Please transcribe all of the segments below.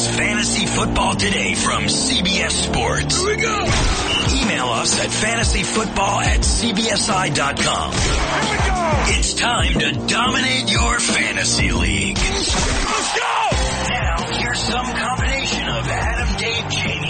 It's Fantasy Football Today from CBS Sports. Here we go. Email us at fantasyfootball at cbsi.com. Here we go. It's time to dominate your fantasy league. Let's go. Now, here's some combination of Adam, Dave, Jamie.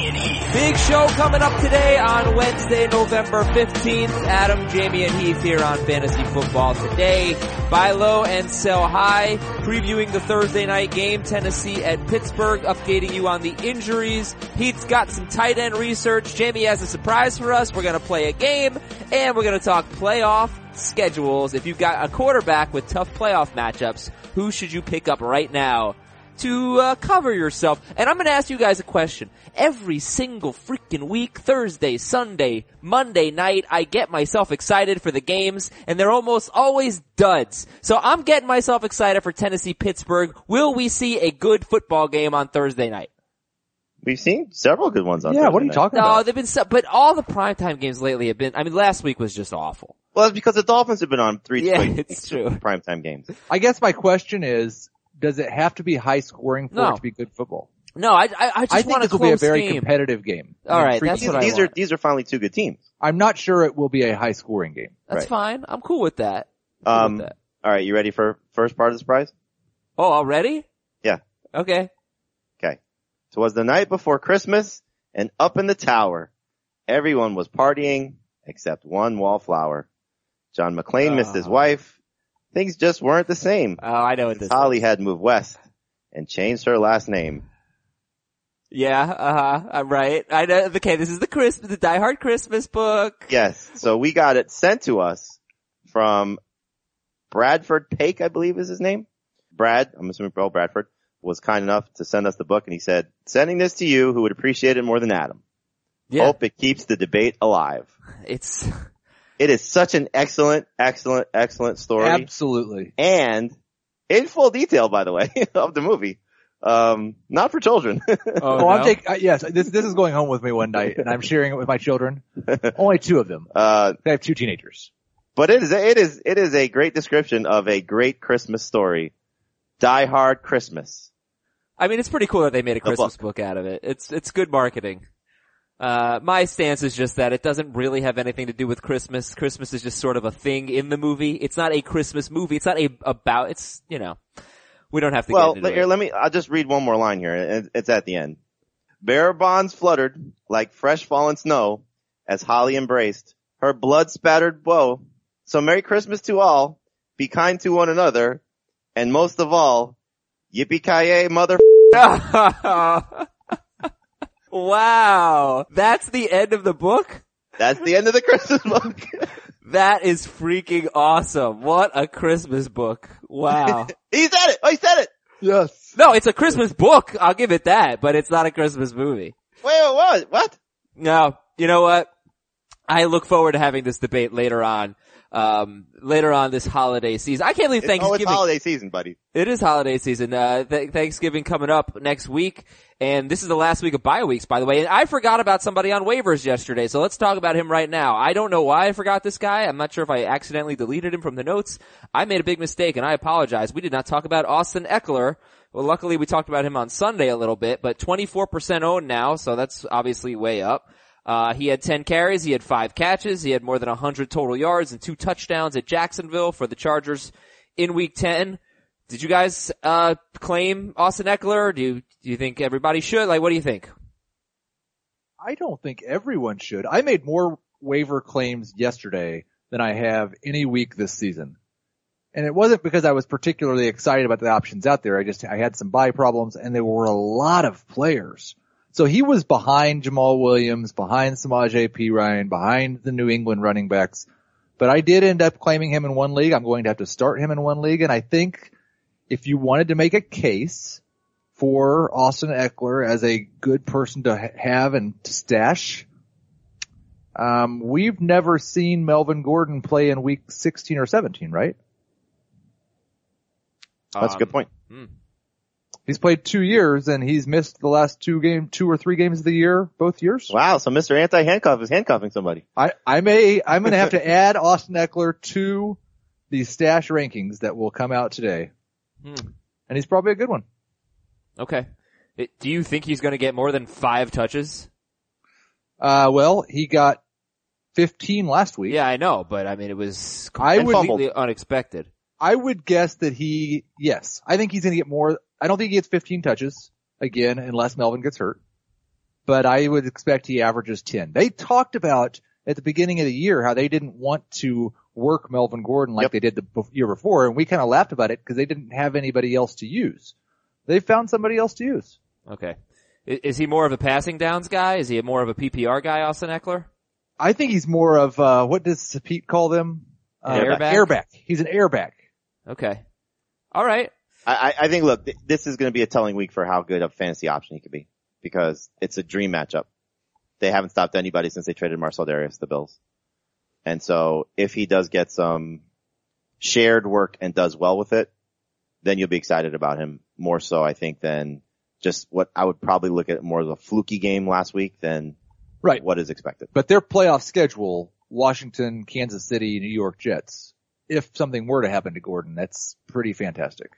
Big show coming up today on Wednesday, November 15th. Adam, Jamie, and Heath here on Fantasy Football Today. Buy low and sell high. Previewing the Thursday night game, Tennessee at Pittsburgh, updating you on the injuries. Heath's got some tight end research. Jamie has a surprise for us. We're gonna play a game, and we're gonna talk playoff schedules. If you've got a quarterback with tough playoff matchups, who should you pick up right now to uh, cover yourself. And I'm going to ask you guys a question. Every single freaking week, Thursday, Sunday, Monday night, I get myself excited for the games, and they're almost always duds. So I'm getting myself excited for Tennessee Pittsburgh. Will we see a good football game on Thursday night? We've seen several good ones on Yeah, Thursday what are you night. talking No, about? No, they've been, so, but all the primetime games lately have been. I mean, last week was just awful. Well, it's because the Dolphins have been on three Yeah, straight it's true. primetime games. I guess my question is, does it have to be high scoring for No. it to be good football? No, I, I, I just I think want this a will be a very game. competitive game. All I mean, right, that's teams- what I These are these are finally two good teams. I'm not sure it will be a high scoring game. That's Right. fine. I'm cool with that. Cool Um, with that. all right, you ready for first part of the surprise? Oh, already? Yeah. Okay. Okay. So it was the night before Christmas, and up in the tower, everyone was partying except one wallflower. John McClane missed his Oh. wife. Things just weren't the same. Oh, I know what this Holly is. had moved west and changed her last name. Yeah, uh-huh. I'm right. I know. Okay, this is the Christmas, the Die Hard Christmas book. Yes. So we got it sent to us from Bradford Pake, I believe is his name. Brad, I'm assuming Bro Bradford, was kind enough to send us the book and he said, sending this to you who would appreciate it more than Adam. Yeah. Hope it keeps the debate alive. It's, It is such an excellent, excellent, excellent story. Absolutely. and in full detail, by the way, of the movie. Um, not for children. Oh, I'm taking, uh, yes, this, this is going home with me one night and I'm sharing it with my children. Only two of them. uh, I have two teenagers. but it is, it is, it is a great description of a great Christmas story. Die Hard Christmas. I mean, it's pretty cool that they made a The Christmas book. out of it. It's, it's good marketing. Uh, my stance is just that it doesn't really have anything to do with Christmas. Christmas is just sort of a thing in the movie. It's not a Christmas movie. It's not a, about, it's, you know, we don't have to Well, get let, into here, it. let me, I'll just read one more line here. It's at the end. Bearer bonds fluttered like fresh fallen snow as Holly embraced her blood spattered woe. So Merry Christmas to all. Be kind to one another. And most of all, yippee-ki-yay mother wow. That's the end of the book? That's the end of the Christmas book. That is freaking awesome. What a Christmas book. Wow. he said it. Oh, he said it. Yes. no, it's a Christmas book. I'll give it that, but it's not a Christmas movie. Wait, wait, what? What? No, you know what? I look forward to having this debate later on. Um, later on this holiday season. I can't believe It's, oh, it's Thanksgiving. holiday season, buddy. It is holiday season. Uh, th- Thanksgiving coming up next week, and this is the last week of bye weeks, by the way. And I forgot about somebody on waivers yesterday, so let's talk about him right now. I don't know why I forgot this guy. I'm not sure if I accidentally deleted him from the notes. I made a big mistake, and I apologize. We did not talk about Austin Ekeler. Well, luckily we talked about him on Sunday a little bit, but 24% owned now, so that's obviously way up. Uh, he had 10 carries, he had 5 catches, he had more than 100 total yards and 2 touchdowns at Jacksonville for the Chargers in week 10. Did you guys, uh, claim Austin Ekeler? Do you, do you think everybody should? Like, what do you think? I don't think everyone should. I made more waiver claims yesterday than I have any week this season. And it wasn't because I was particularly excited about the options out there. I just, I had some buy problems and there were a lot of players. So he was behind Jamaal Williams, behind Samaje Perine, behind the New England running backs. But I did end up claiming him in one league. I'm going to have to start him in one league. And I think if you wanted to make a case for Austin Ekeler as a good person to ha- have and to stash, um, we've never seen Melvin Gordon play in week 16 or 17, right? That's a good point. He's played two years and he's missed the last two game, two or three games of the year, both years. Wow. So Mr. Anti-Handcuff is handcuffing somebody. I, I may, I'm going to have to add Austin Ekeler to the stash rankings that will come out today. Hmm. And he's probably a good one. Okay. It- do you think he's going to get more than five touches? Uh, well, he got 15 last week. Yeah, I know, but I mean, it was I would- completely unexpected. I would guess that he, yes, I think he's going to get more. I don't think he gets 15 touches again unless Melvin gets hurt, but I would expect he averages 10. They talked about at the beginning of the year how they didn't want to work Melvin Gordon like Yep. they did the year before, and we kind of laughed about it because they didn't have anybody else to use. They found somebody else to use. Okay. Is he more of a passing downs guy? Is he more of a PPR guy, Austin Ekeler? I think he's more of uh what does Pete call them? Uh, An airbag? Airbag. He's an airbag. Okay. All right. I, I I think, look, th- this is going to be a telling week for how good of a fantasy option he could be because it's a dream matchup. They haven't stopped anybody since they traded Marcell Dareus, the Bills. And so if he does get some shared work and does well with it, then you'll be excited about him more so, I think, than just what I would probably look at more of a fluky game last week than Right. what is expected. But their playoff schedule, Washington, Kansas City, New York Jets. If something were to happen to Gordon, that's pretty fantastic.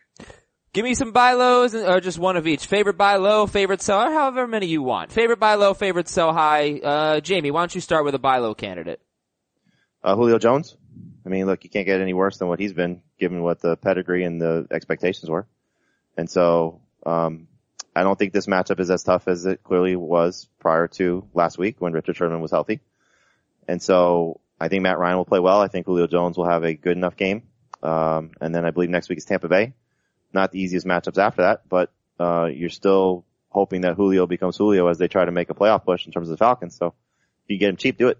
Give me some buy lows or just one of each. Favorite buy low, favorite sell, or however many you want. Favorite buy low, favorite sell high. Uh, Jamie, why don't you start with a buy low candidate? Uh, Julio Jones. I mean, look, you can't get any worse than what he's been, given what the pedigree and the expectations were. And so, um, I don't think this matchup is as tough as it clearly was prior to last week when Richard Sherman was healthy. And so, I think Matt Ryan will play well. I think Julio Jones will have a good enough game. Um, and then I believe next week is Tampa Bay. Not the easiest matchups after that, but, uh, you're still hoping that Julio becomes Julio as they try to make a playoff push in terms of the Falcons. So, if you get him cheap, do it.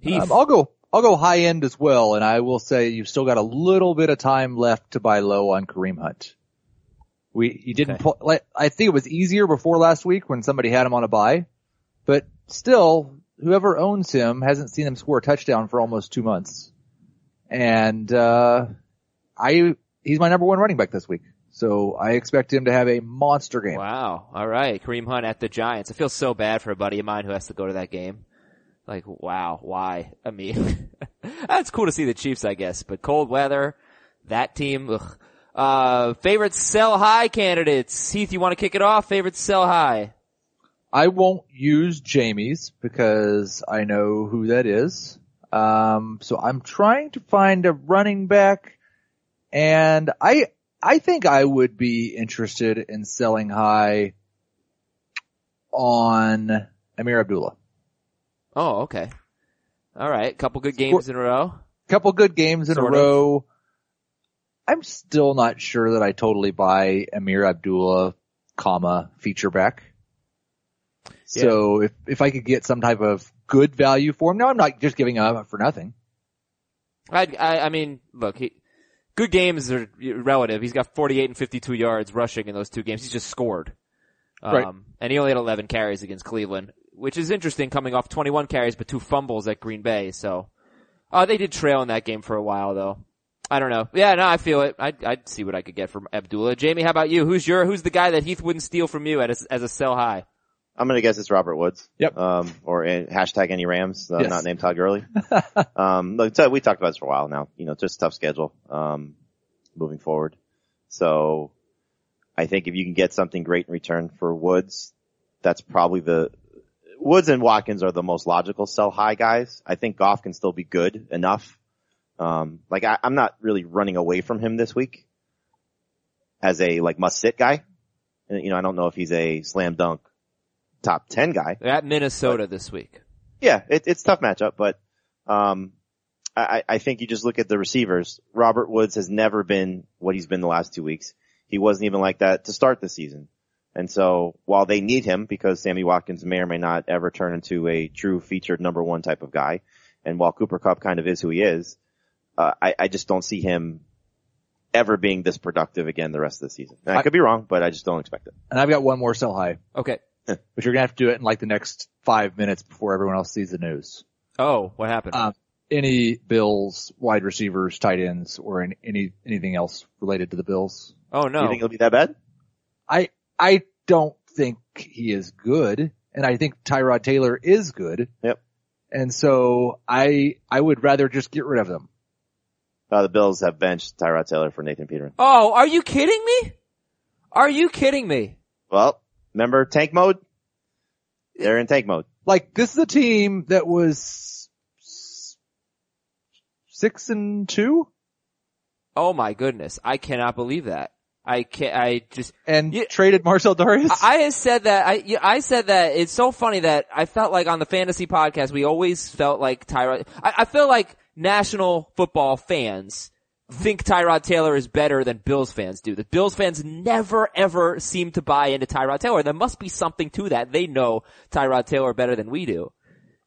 Heath. Um, I'll go, I'll go high end as well, and I will say you've still got a little bit of time left to buy low on Kareem Hunt. We, he didn't Okay. pull, like, I think it was easier before last week when somebody had him on a buy, but still, whoever owns him hasn't seen him score a touchdown for almost two months. And, uh, I, he's my number one running back this week. So I expect him to have a monster game. Wow. All right. Kareem Hunt at the Giants. I feel so bad for a buddy of mine who has to go to that game. Like, wow. Why? I mean, that's cool to see the Chiefs, I guess, but cold weather, that team, ugh. Uh, favorite sell high candidates. Heath, you want to kick it off? Favorite sell high. I won't use Jamie's because I know who that is. Um, so I'm trying to find a running back and I, I think I would be interested in selling high on Ameer Abdullah. Oh, okay. All right. Couple good games in a row. Couple good games in Sort a of. row. I'm still not sure that I totally buy Ameer Abdullah, comma, feature back. So if, if I could get some type of good value for him, no, I'm not just giving him up for nothing. I, I, I mean, look, he, good games are relative. He's got 48 and 52 yards rushing in those two games. He's just scored. Um, Right. and he only had 11 carries against Cleveland, which is interesting coming off 21 carries but two fumbles at Green Bay. So, uh, they did trail in that game for a while though. I don't know. Yeah, no, I feel it. I'd, I'd see what I could get from Abdullah. Jamie, how about you? Who's your, who's the guy that Heath wouldn't steal from you as, as a sell high? I'm gonna guess it's Robert Woods. Yep. Um, or uh, hashtag any Rams, uh, Yes. not named Todd Gurley. um, look, so we talked about this for a while now. You know, just tough schedule, um, moving forward. So I think if you can get something great in return for Woods, that's probably the, Woods and Watkins are the most logical sell high guys. I think Goff can still be good enough. Um, like I, I'm not really running away from him this week as a like must sit guy. And, you know, I don't know if he's a slam dunk top 10 guy. At Minnesota this week. Yeah, it, it's a tough matchup, but, um, I, I think you just look at the receivers. Robert Woods has never been what he's been the last two weeks. He wasn't even like that to start the season. And so while they need him because Sammy Watkins may or may not ever turn into a true featured number one type of guy, and while Cooper Kupp kind of is who he is, uh, I, I just don't see him ever being this productive again the rest of the season. And I, I- could be wrong, but I just don't expect it. And I've got one more sell high, Okay. but you're gonna have to do it in like the next five minutes before everyone else sees the news. Oh, what happened? Um, any Bills wide receivers, tight ends, or any, any anything else related to the Bills? oh Do no. you think it'll be that bad? I I don't think he is good, and I think Tyrod Taylor is good. Yep. And so I I would rather just get rid of them. Uh, the Bills have benched Tyrod Taylor for Nathan Peterman. Oh, are you kidding me? Are you kidding me? Well, Remember tank mode? They're in tank mode. Like this is a team that was six and two Oh my goodness. I cannot believe that. I can't, I just, and Yeah. traded Marcell Dareus. I I said that, I, yeah, I said that it's so funny that I felt like on the fantasy podcast, we always felt like Tyrod, I, I feel like national football fans think Tyrod Taylor is better than Bills fans do. The Bills fans never ever seem to buy into Tyrod Taylor. There must be something to that. They know Tyrod Taylor better than we do.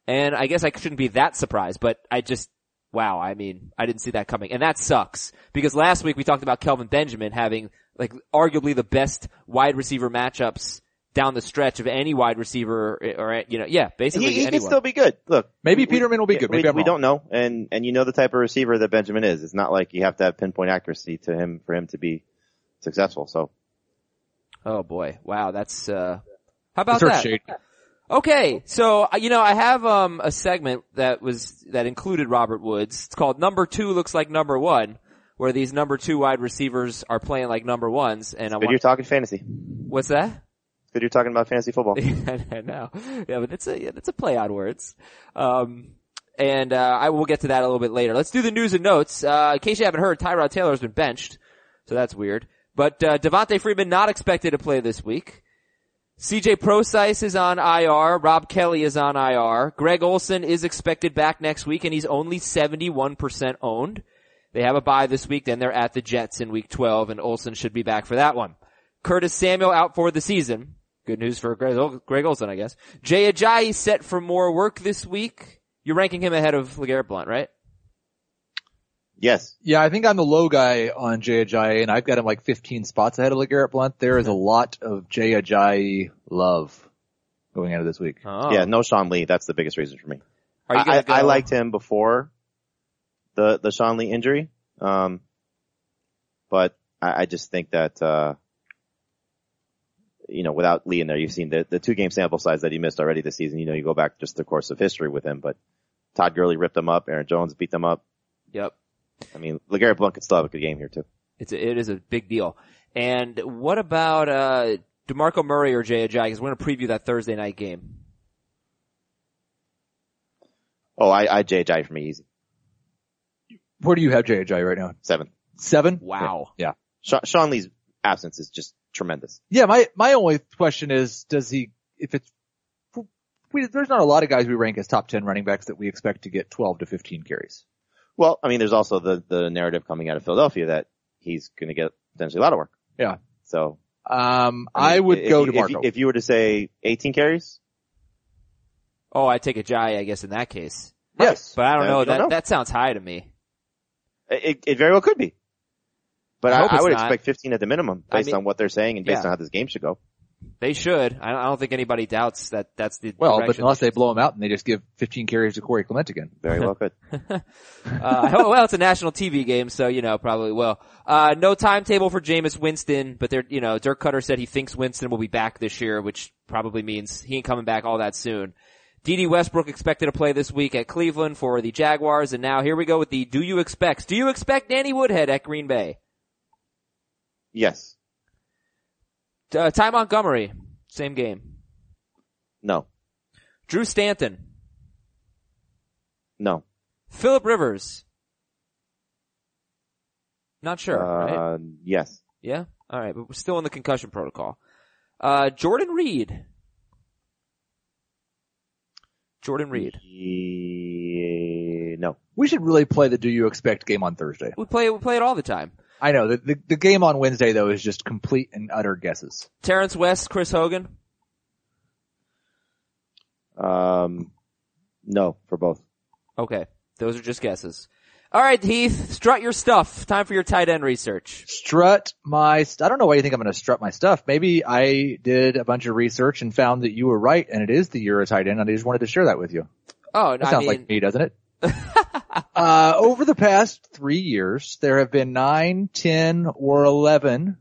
And I guess I shouldn't be that surprised, but I just, wow, I mean, I didn't see that coming. And that sucks. Because last week we talked about Kelvin Benjamin having, like, arguably the best wide receiver matchups down the stretch of any wide receiver, or, you know, yeah, basically He, he can still be good. Look, Maybe we- Peterman will be good. We, Maybe I'm we don't know, and and you know the type of receiver that Benjamin is. It's not like you have to have pinpoint accuracy to him for him to be successful. So oh boy. Wow, that's, uh, how about that? shade. Okay, so uh, you know I have um a segment that was that included Robert Woods. It's called Number Two Looks Like Number One, where these number two wide receivers are playing like number ones. And I good, want, you're talking fantasy. what's that? Good, you're talking about fantasy football. I know, yeah, but it's a yeah, it's a play on words. Um, and uh, I will get to that a little bit later. Let's do the news and notes. Uh, in case you haven't heard, Tyrod Taylor has been benched, so that's weird. But uh, Devonta Freeman not expected to play this week. CJ Prosise is on IR. Rob Kelley is on IR. Greg Olsen is expected back next week, and he's only 71% owned. They have a bye this week, then they're at the Jets in week 12, and Olsen should be back for that one. Curtis Samuel out for the season. Good news for Greg, Ol- Greg Olsen, I guess. Jay Ajayi set for more work this week. You're ranking him ahead of LeGarrette Blunt, right? Yes, Yeah, I think I'm the low guy on Jay Ajayi, and I've got him like 15 spots ahead of LeGarrette Blunt. There is a lot of Jay Ajayi love going into this week. Oh. yeah, no Sean Lee. That's the biggest reason for me. Are you I, gonna go? I liked him before the the Sean Lee injury, um, but I, I just think that uh, you know without Lee in there, you've seen the the two game sample size that he missed already this season. You know, you go back just the course of history with him, but Todd Gurley ripped them up, Aaron Jones beat them up. Yep. I mean, LeGarrette Blunt could still have a good game here too. It's a, it is a big deal. And what about, uh, DeMarco Murray or Jay Ajayi? Because we're going to preview that Thursday night game. Oh, I, I Jay Ajayi for me easy Where do you have Jay Ajayi right now? seven. Seven? Wow. Yeah. Sean, Sean Lee's absence is just tremendous. Yeah, my, my only question is, does he, if it's, we, there's not a lot of guys we rank as top 10 running backs that we expect to get 12 to 15 carries. Well, I mean, there's also the the narrative coming out of Philadelphia that he's going to get potentially a lot of work. Yeah. So Um, I, I, would if go to if you- Marco. If, you were to say 18 carries, Oh, I take Ajayi, I guess, in that case. yes. But I don't know. you That, don't know. that sounds high to me. it, it very well could be. But I I, I, would not. expect 15 at the minimum I based mean- on what they're saying and based Yeah. on how this game should go. They should. I don't, think anybody doubts that that's the Well, but unless they blow him out and they just give 15 carries to Corey Clement again. Very well could. Uh, hope- well, it's a national TV game, so you know probably will. Uh, no timetable for Jameis Winston, but they're you know Dirk Koetter said he thinks Winston will be back this year, which probably means he ain't coming back all that soon. Dede Westbrook expected to play this week at Cleveland for the Jaguars, and now here we go with the Do you expect? Do you expect Danny Woodhead at Green Bay? Yes. Uh, Ty Montgomery, same game. No. Drew Stanton, No. Philip Rivers. Not sure, right? Uh, yes. Yeah? Alright, but we're still in the concussion protocol. Uh, Jordan Reed. Jordan Reed. Ye- no. We should really play the Do You Expect game on Thursday. We play, we play it all the time. I know the, the the game on Wednesday though is just complete and utter guesses. Terrance West, Chris Hogan. Um, no for both. Okay. Those are just guesses. Alright, Heath, strut your stuff. Time for your tight end research. Strut my. St- I don't know why you think I'm going to strut my stuff. Maybe I did a bunch of research and found that you were right, and it is the Euro tight end. And I just wanted to share that with you. Oh, That I sounds mean, like me, doesn't it? uh, over the past three years, there have been nine, ten, or eleven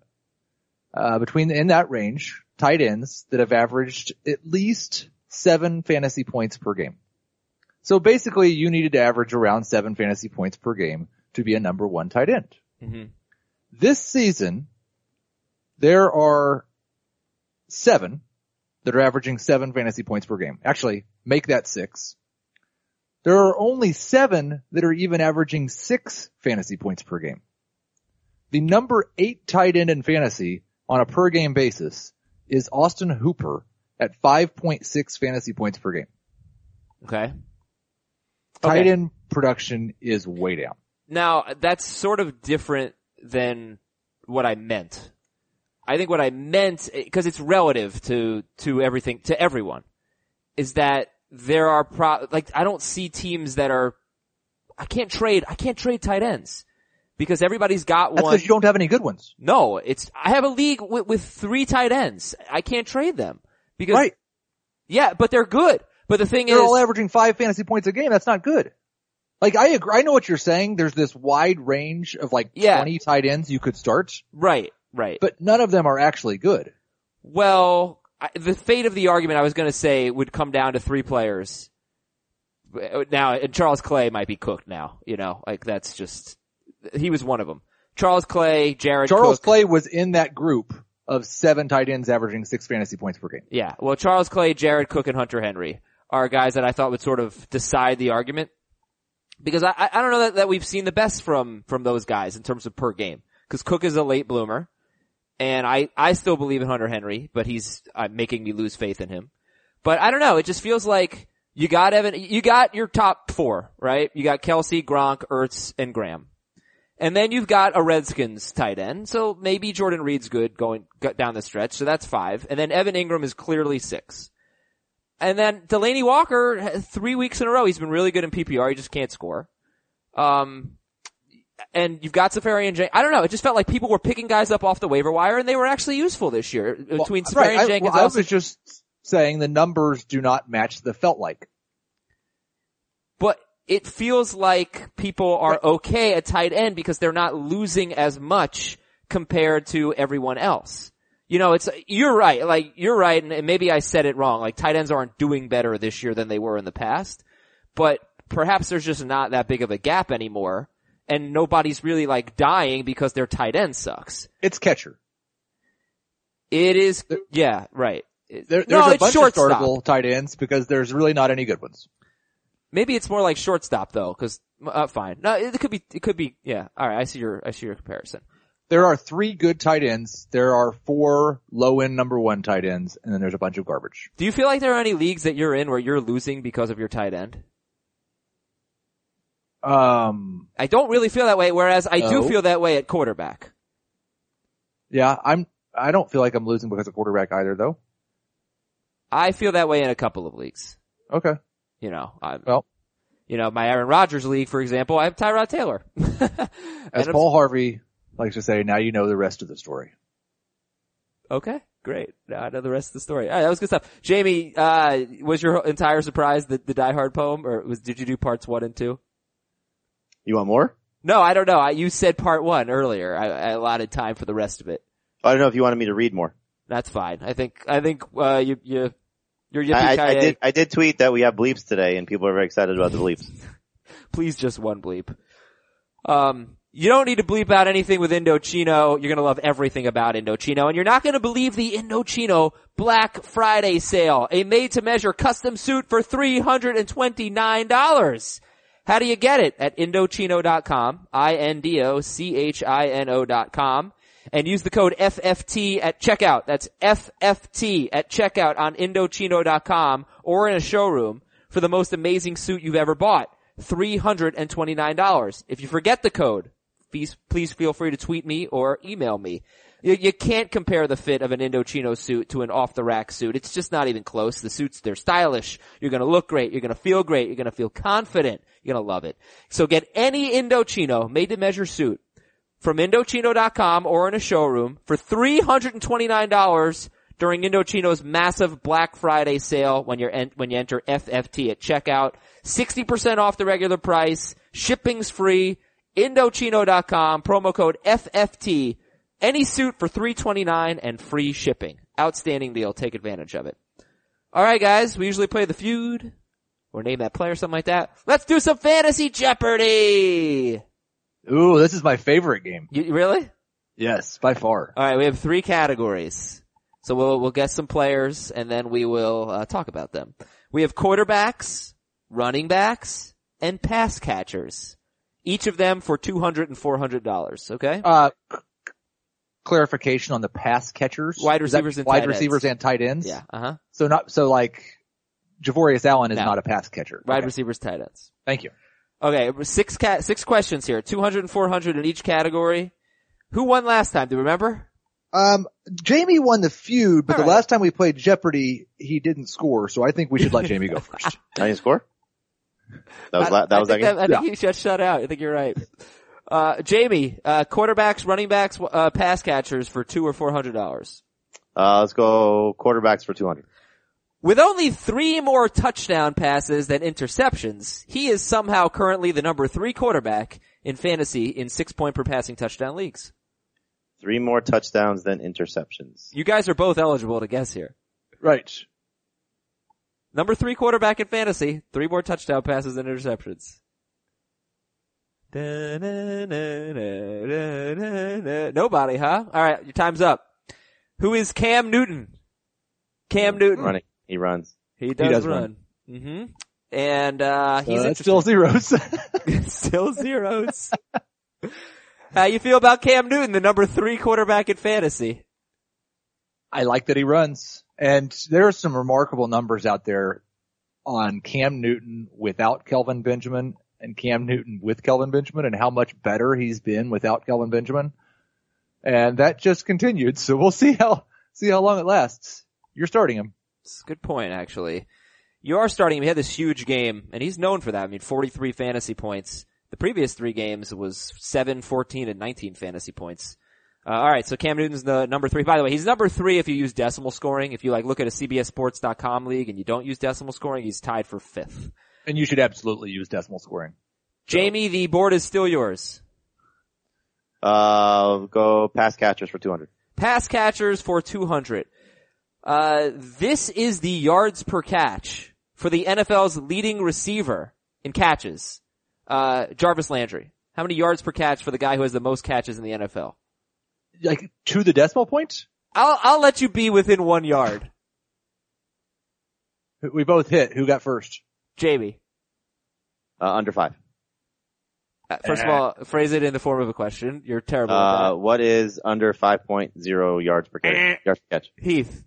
uh, between in that range tight ends that have averaged at least seven fantasy points per game. So basically, you needed to average around seven fantasy points per game to be a number one tight end. Mhm. This season, there are seven that are averaging seven fantasy points per game. Actually, make that six. There are only seven that are even averaging six fantasy points per game. The number eight tight end in fantasy on a per game basis is Austin Hooper at 5.6 fantasy points per game. Okay. Tight Okay. end production is way down. Now, that's sort of different than what I meant. I think what I meant, because it's relative to, to everything, to everyone, is that there are pro, like, I don't see teams that are, I can't trade, I can't trade tight ends. Because everybody's got That's one. because you don't have any good ones. No, it's, I have a league with, with three tight ends. I can't trade them. Because, Right. yeah, but they're good. But the thing is They're all averaging five fantasy points a game. That's not good. Like I agree, I know what you're saying. There's this wide range of like Yeah. 20 tight ends you could start, right, right. but none of them are actually good. Well, I, the fate of the argument I was going to say would come down to three players. Now, and Charles Clay might be cooked now. You know, like that's just he was one of them. Charles Clay, Jared Charles Cook. Clay was in that group of seven tight ends averaging six fantasy points per game. Yeah, well, Charles Clay, Jared Cook, and Hunter Henry are guys that I thought would sort of decide the argument because I I don't know that, that we've seen the best from from those guys in terms of per game because Cook is a late bloomer. And I, I still believe in Hunter Henry, but he's uh, making me lose faith in him. But I don't know. It just feels like you got Evan, you got your top four, right? You got Kelce, Gronk, Ertz, and Graham. And then you've got a Redskins tight end. So maybe Jordan Reed's good going down the stretch. So that's five. And then Evan Engram is clearly six. And then Delanie Walker, three weeks in a row, he's been really good in PPR. He just can't score. Um, and you've got Seferian-Jenkins. I don't know. It just felt like people were picking guys up off the waiver wire and they were actually useful this year. Uh, between Safari right, and I, Jenkins, well, I was just saying the numbers do not match the felt like. but it feels like people are okay at tight end because they're not losing as much compared to everyone else. You know, it's, you're right, like, you're right, and maybe I said it wrong, like tight ends aren't doing better this year than they were in the past, but perhaps there's just not that big of a gap anymore, and nobody's really like dying because their tight end sucks. It's catcher. It is, yeah, right. There, no, there's a it's bunch of shortstop. startable tight ends because there's really not any good ones. Maybe it's more like shortstop though, cause, uh, fine. No, it could be, it could be, yeah. Alright, I see your, I see your comparison. There are three good tight ends. There are four low end number one tight ends, and then there's a bunch of garbage. Do you feel like there are any leagues that you're in where you're losing because of your tight end? Um, I don't really feel that way, whereas I do feel that way at quarterback. yeah, I'm. I don't feel like I'm losing because of quarterback either, though. I feel that way in a couple of leagues. Okay. You know, I, Well, you know, my Aaron Rodgers league, for example, I have Tyrod Taylor. as And I'm- Paul Harvey likes to say, now you know the rest of the story. Okay, great. Now I know the rest of the story. All right, that was good stuff. Jamie, uh, was your entire surprise the, the Die Hard poem, or was did you do parts one and two? You want more? No, I don't know. I, you said part one earlier. I, I allotted time for the rest of it. I don't know if you wanted me to read more. That's fine. I think, I think, uh, you, you, you're yippee I, I, did, I did tweet that we have bleeps today and people are very excited about the bleeps. Please just one bleep. Um, you don't need to bleep out anything with Indochino. You're gonna love everything about Indochino, and you're not gonna believe the Indochino Black Friday sale. A made-to-measure custom suit for $329. How do you get it? At Indochino.com, I-N-D-O-C-H-I-N-O dot com, and use the code FFT at checkout. That's FFT at checkout on Indochino.com or in a showroom for the most amazing suit you've ever bought. $329. If you forget the code, please, please feel free to tweet me or email me. You, you can't compare the fit of an Indochino suit to an off-the-rack suit. It's just not even close. The suits, they're stylish. You're gonna look great. You're gonna feel great. You're gonna feel confident. You're gonna love it. So get any Indochino made-to-measure suit from Indochino.com or in a showroom for $329 during Indochino's massive Black Friday sale when en- when you enter FFT at checkout. 60% off the regular price. Shipping's free. Indochino.com. Promo code FFT. Any suit for 329 and free shipping. Outstanding deal. Take advantage of it. Alright guys, we usually play the feud or name that player, something like that. Let's do some fantasy Jeopardy! Ooh, this is my favorite game. You, really? Yes, by far. Alright, we have three categories. So we'll, we'll get some players and then we will uh, talk about them. We have quarterbacks, running backs, and pass catchers. Each of them for 200 and $400. Okay? Uh, clarification on the pass catchers. Wide receivers and wide tight receivers ends. and tight ends. Yeah. Uh huh. So not so like Javorius Allen is No. not a pass catcher. Wide Okay. receivers, tight ends. Thank you. Okay. Six cat, six questions here. 200 and 400 in each category. Who won last time? Do you remember? Um, Jamie won the feud, but All the right. last time we played Jeopardy, he didn't score. So I think we should let Jamie go first. I didn't score. That was I- la- that I was that think game. I think he got shut out. I think you're right. Uh, Jamie, uh, quarterbacks, running backs, uh, pass catchers for two or four hundred dollars. Uh, let's go quarterbacks for 200. With only three more touchdown passes than interceptions, he is somehow currently the number three quarterback in fantasy in six point per passing touchdown leagues. Three more touchdowns than interceptions. You guys are both eligible to guess here. right. Number three quarterback in fantasy, three more touchdown passes than interceptions. Nobody, huh? Alright, your time's up. Who is Cam Newton? Cam Newton. Running. He runs. He does, does run. hmm And, uh, he's Uh, that's still zeros. Still zeros. How you feel about Cam Newton, the number three quarterback in fantasy? I like that he runs. And there are some remarkable numbers out there on Cam Newton without Kelvin Benjamin and Cam Newton with Kelvin Benjamin and how much better he's been without Kelvin Benjamin. And that just continued. So we'll see how, see how long it lasts. You're starting him. It's a good point, actually. You are starting him. He had this huge game, and he's known for that. I mean, 43 fantasy points. The previous three games was 7, 14, and 19 fantasy points. Uh, alright, so Cam Newton's the number three. By the way, he's number three if you use decimal scoring. If you like look at a CBSSports.com league and you don't use decimal scoring, he's tied for fifth. And you should absolutely use decimal scoring. Jamie, the board is still yours. Uh, go pass catchers for 200. Pass catchers for 200. Uh, this is the yards per catch for the NFL's leading receiver in catches. Uh, Jarvis Landry. How many yards per catch for the guy who has the most catches in the NFL? Like to the decimal point? I'll, I'll let you be within one yard. We both hit. Who got first? Jamie. Uh, under five. Uh, First of all, phrase it in the form of a question. You're terrible Uh, what is under 5.0 yards per catch? yards per catch. Heath.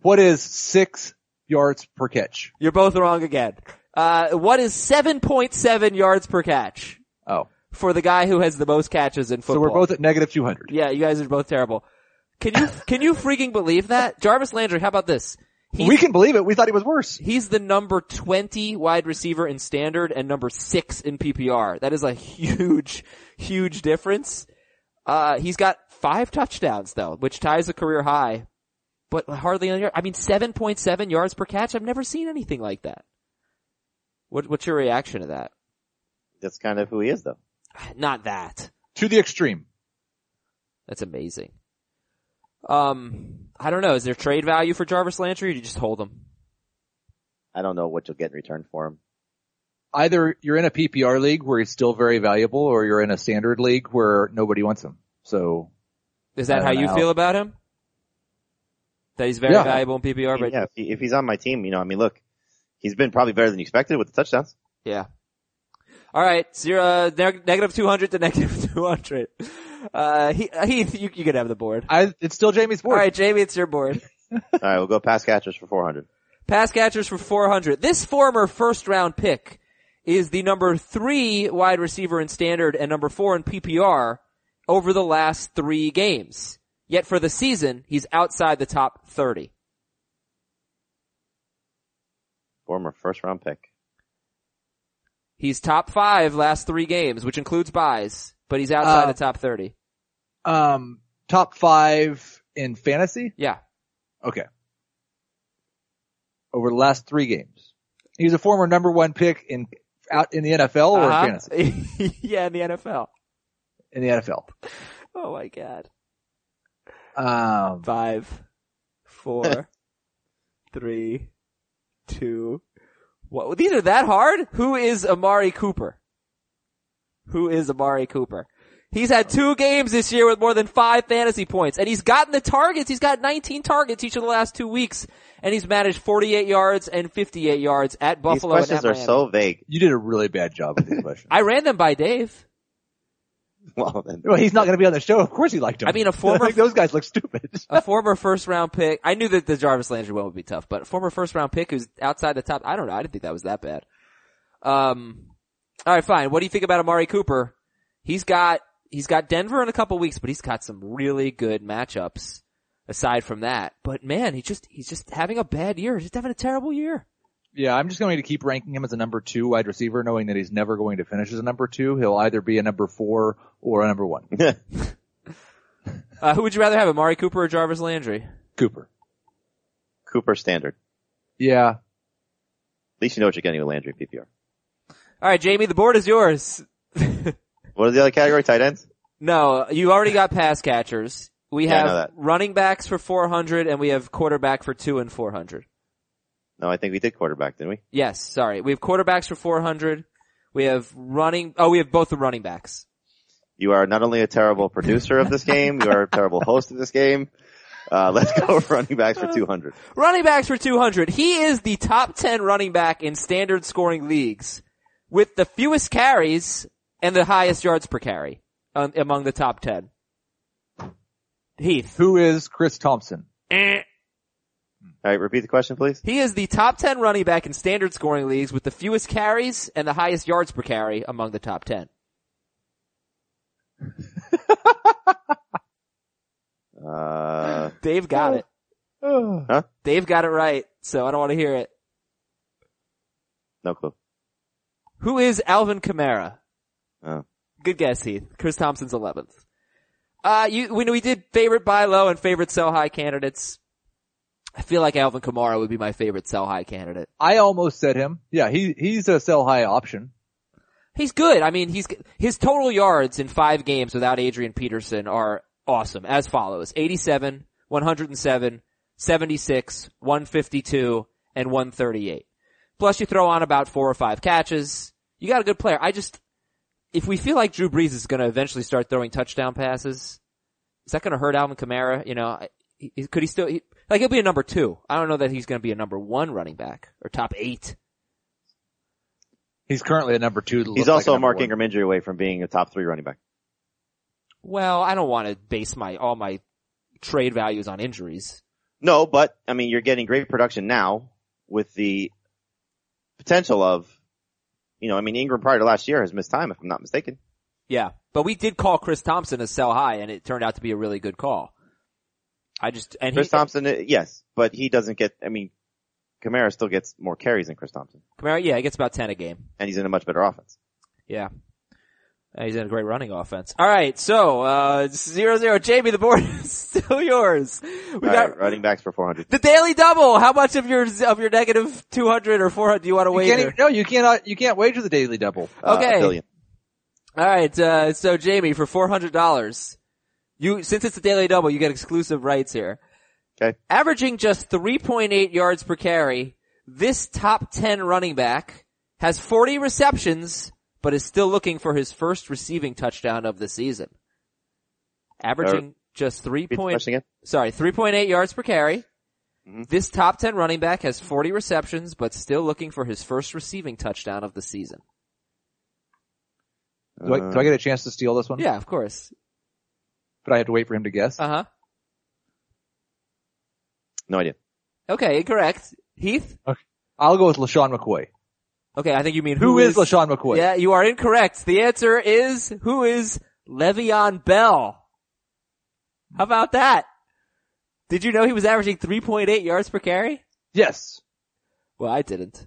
What is six yards per catch? You're both wrong again. Uh, what is 7.7 yards per catch Oh. for the guy who has the most catches in football? So we're both at negative 200. Yeah, you guys are both terrible. Can you can you freaking believe that? Jarvis Landry, how about this? He's, we can believe it. We thought he was worse. he's the number 20 wide receiver in standard and number 6 in PPR. That is a huge huge difference. Uh he's got 5 touchdowns though, which ties a career high. But hardly any I mean 7.7 yards per catch. I've never seen anything like that. What what's your reaction to that? That's kind of who he is though. Not that. To the extreme. That's amazing. Um, I don't know. Is there trade value for Jarvis Landry or do you just hold him? I don't know what you'll get in return for him. Either you're in a PPR league where he's still very valuable or you're in a standard league where nobody wants him. So Is that how you know. feel about him? That he's very Yeah. valuable in PPR, but yeah, if, he's on my team, you know, I mean, look, he's been probably better than you expected with the touchdowns. yeah. All right, zero, uh, negative 200 to negative 200. Uh, he, Heath, you, you can have the board. I, it's still Jamie's board. All right, Jamie, it's your board. All right, we'll go pass catchers for 400. Pass catchers for 400. This former first round pick is the number three wide receiver in standard and number four in PPR over the last three games. Yet for the season, he's outside the top 30. Former first round pick. He's top five last three games, which includes buys, but he's outside Uh, the top 30. Um, top five in fantasy? Yeah. Okay. Over the last three games. He's a former number one pick in, out in the NFL or Uh-huh. in fantasy? yeah, in the NFL. In the NFL. Oh my god. Um, Five, four, three, two. What? These are that hard? Who is Amari Cooper? Who is Amari Cooper? He's had two games this year with more than five fantasy points, and he's gotten the targets. He's got 19 targets each of the last two weeks, and he's managed 48 yards and 58 yards at These Buffalo. and questions at are Miami. so vague. You did a really bad job with these questions. I ran them by Dave. Well, then, well, he's not going to be on the show. Of course he liked him. I mean, a former- those guys look stupid. a former first round pick. I knew that the Jarvis Landry one would be tough, but a former first round pick who's outside the top. I don't know. I didn't think that was that bad. Um, all right, fine. What do you think about Amari Cooper? He's got he's got Denver in a couple weeks, but he's got some really good matchups aside from that. But man, he just he's just having a bad year. He's just having a terrible year. Yeah, I'm just going to keep ranking him as a number two wide receiver, knowing that he's never going to finish as a number two. He'll either be a number four or a number one. Uh, who would you rather have, Amari Cooper or Jarvis Landry? Cooper. Cooper standard. Yeah. At least you know what you're getting with Landry PPR. All right, Jamie, the board is yours. What are the other category? Tight ends? No, you already got pass catchers. We Yeah, have running backs for 400 and we have quarterback for 2 and 400. No, I think we did quarterback, didn't we? Yes, sorry. We have quarterbacks for 400. We have running, oh, we have both the running backs. You are not only a terrible producer of this game, you are a terrible host of this game. Uh, let's go running backs for 200. Running backs for 200. He is the top 10 running back in standard scoring leagues with the fewest carries and the highest yards per carry um, among the top 10. Heath. Who is Chris Thompson? Eh. All right, repeat the question, please. He is the top 10 running back in standard scoring leagues with the fewest carries and the highest yards per carry among the top 10. Uh, Dave got it. Oh. Dave got it right, so I don't want to hear it. no clue. Who is Alvin Kamara? Oh. Good guess, Heath. Chris Thompson's 11th. Uh, you, when we did favorite buy low and favorite sell high candidates, I feel like Alvin Kamara would be my favorite sell high candidate. I almost said him. Yeah, he, he's a sell high option. He's good. I mean, he's, his total yards in five games without Adrian Peterson are awesome as follows. 87, 107, 76, 152, and 138. Plus you throw on about four or five catches. You got a good player. I just, if we feel like Drew Brees is going to eventually start throwing touchdown passes, is that going to hurt Alvin Kamara? You know, he- could he still, he, like he'll be a number two. I don't know that he's going to be a number one running back or top eight. He's currently a number two. He's looks like also a Mark one. Ingram injury away from being a top three running back. Well, I don't want to base my, all my trade values on injuries. No, but I mean, you're getting great production now with the potential of, you know, I mean, Ingram prior to last year has missed time, if I'm not mistaken. Yeah, but we did call Chris Thompson a sell high, and it turned out to be a really good call. I just and Chris he, Thompson, uh, yes, but he doesn't get. I mean, Kamara still gets more carries than Chris Thompson, Kamara, yeah, he gets about ten a game. and he's in a much better offense. Yeah, he's in a great running offense. All right, so uh zero zero. Jamie, the board is still yours. We All got right, running backs for 400. the daily double. How much of your of your negative two hundred or four hundred do you want to You can't wager? even, no, you cannot, you can't wager the daily double. Uh, Okay. a billion. All right, uh, so Jamie, for four hundred dollars, you since it's a daily double, you get exclusive rights here. Okay. Averaging just three point eight yards per carry, this top ten running back has forty receptions, but is still looking for his first receiving touchdown of the season. Averaging just three point sorry three point eight yards per carry. Mhm. This top ten running back has forty receptions, but still looking for his first receiving touchdown of the season. Do I, do I get a chance to steal this one? Yeah, of course. But I have to wait for him to guess. Uh huh. No idea. Okay, incorrect. Heath? Okay. I'll go with LeSean McCoy. Okay, I think you mean who is, LeSean McCoy? Yeah, you are incorrect. The answer is, who is Le'Veon Bell? How about that? Did you know he was averaging 3.8 yards per carry? Yes. Well, I didn't.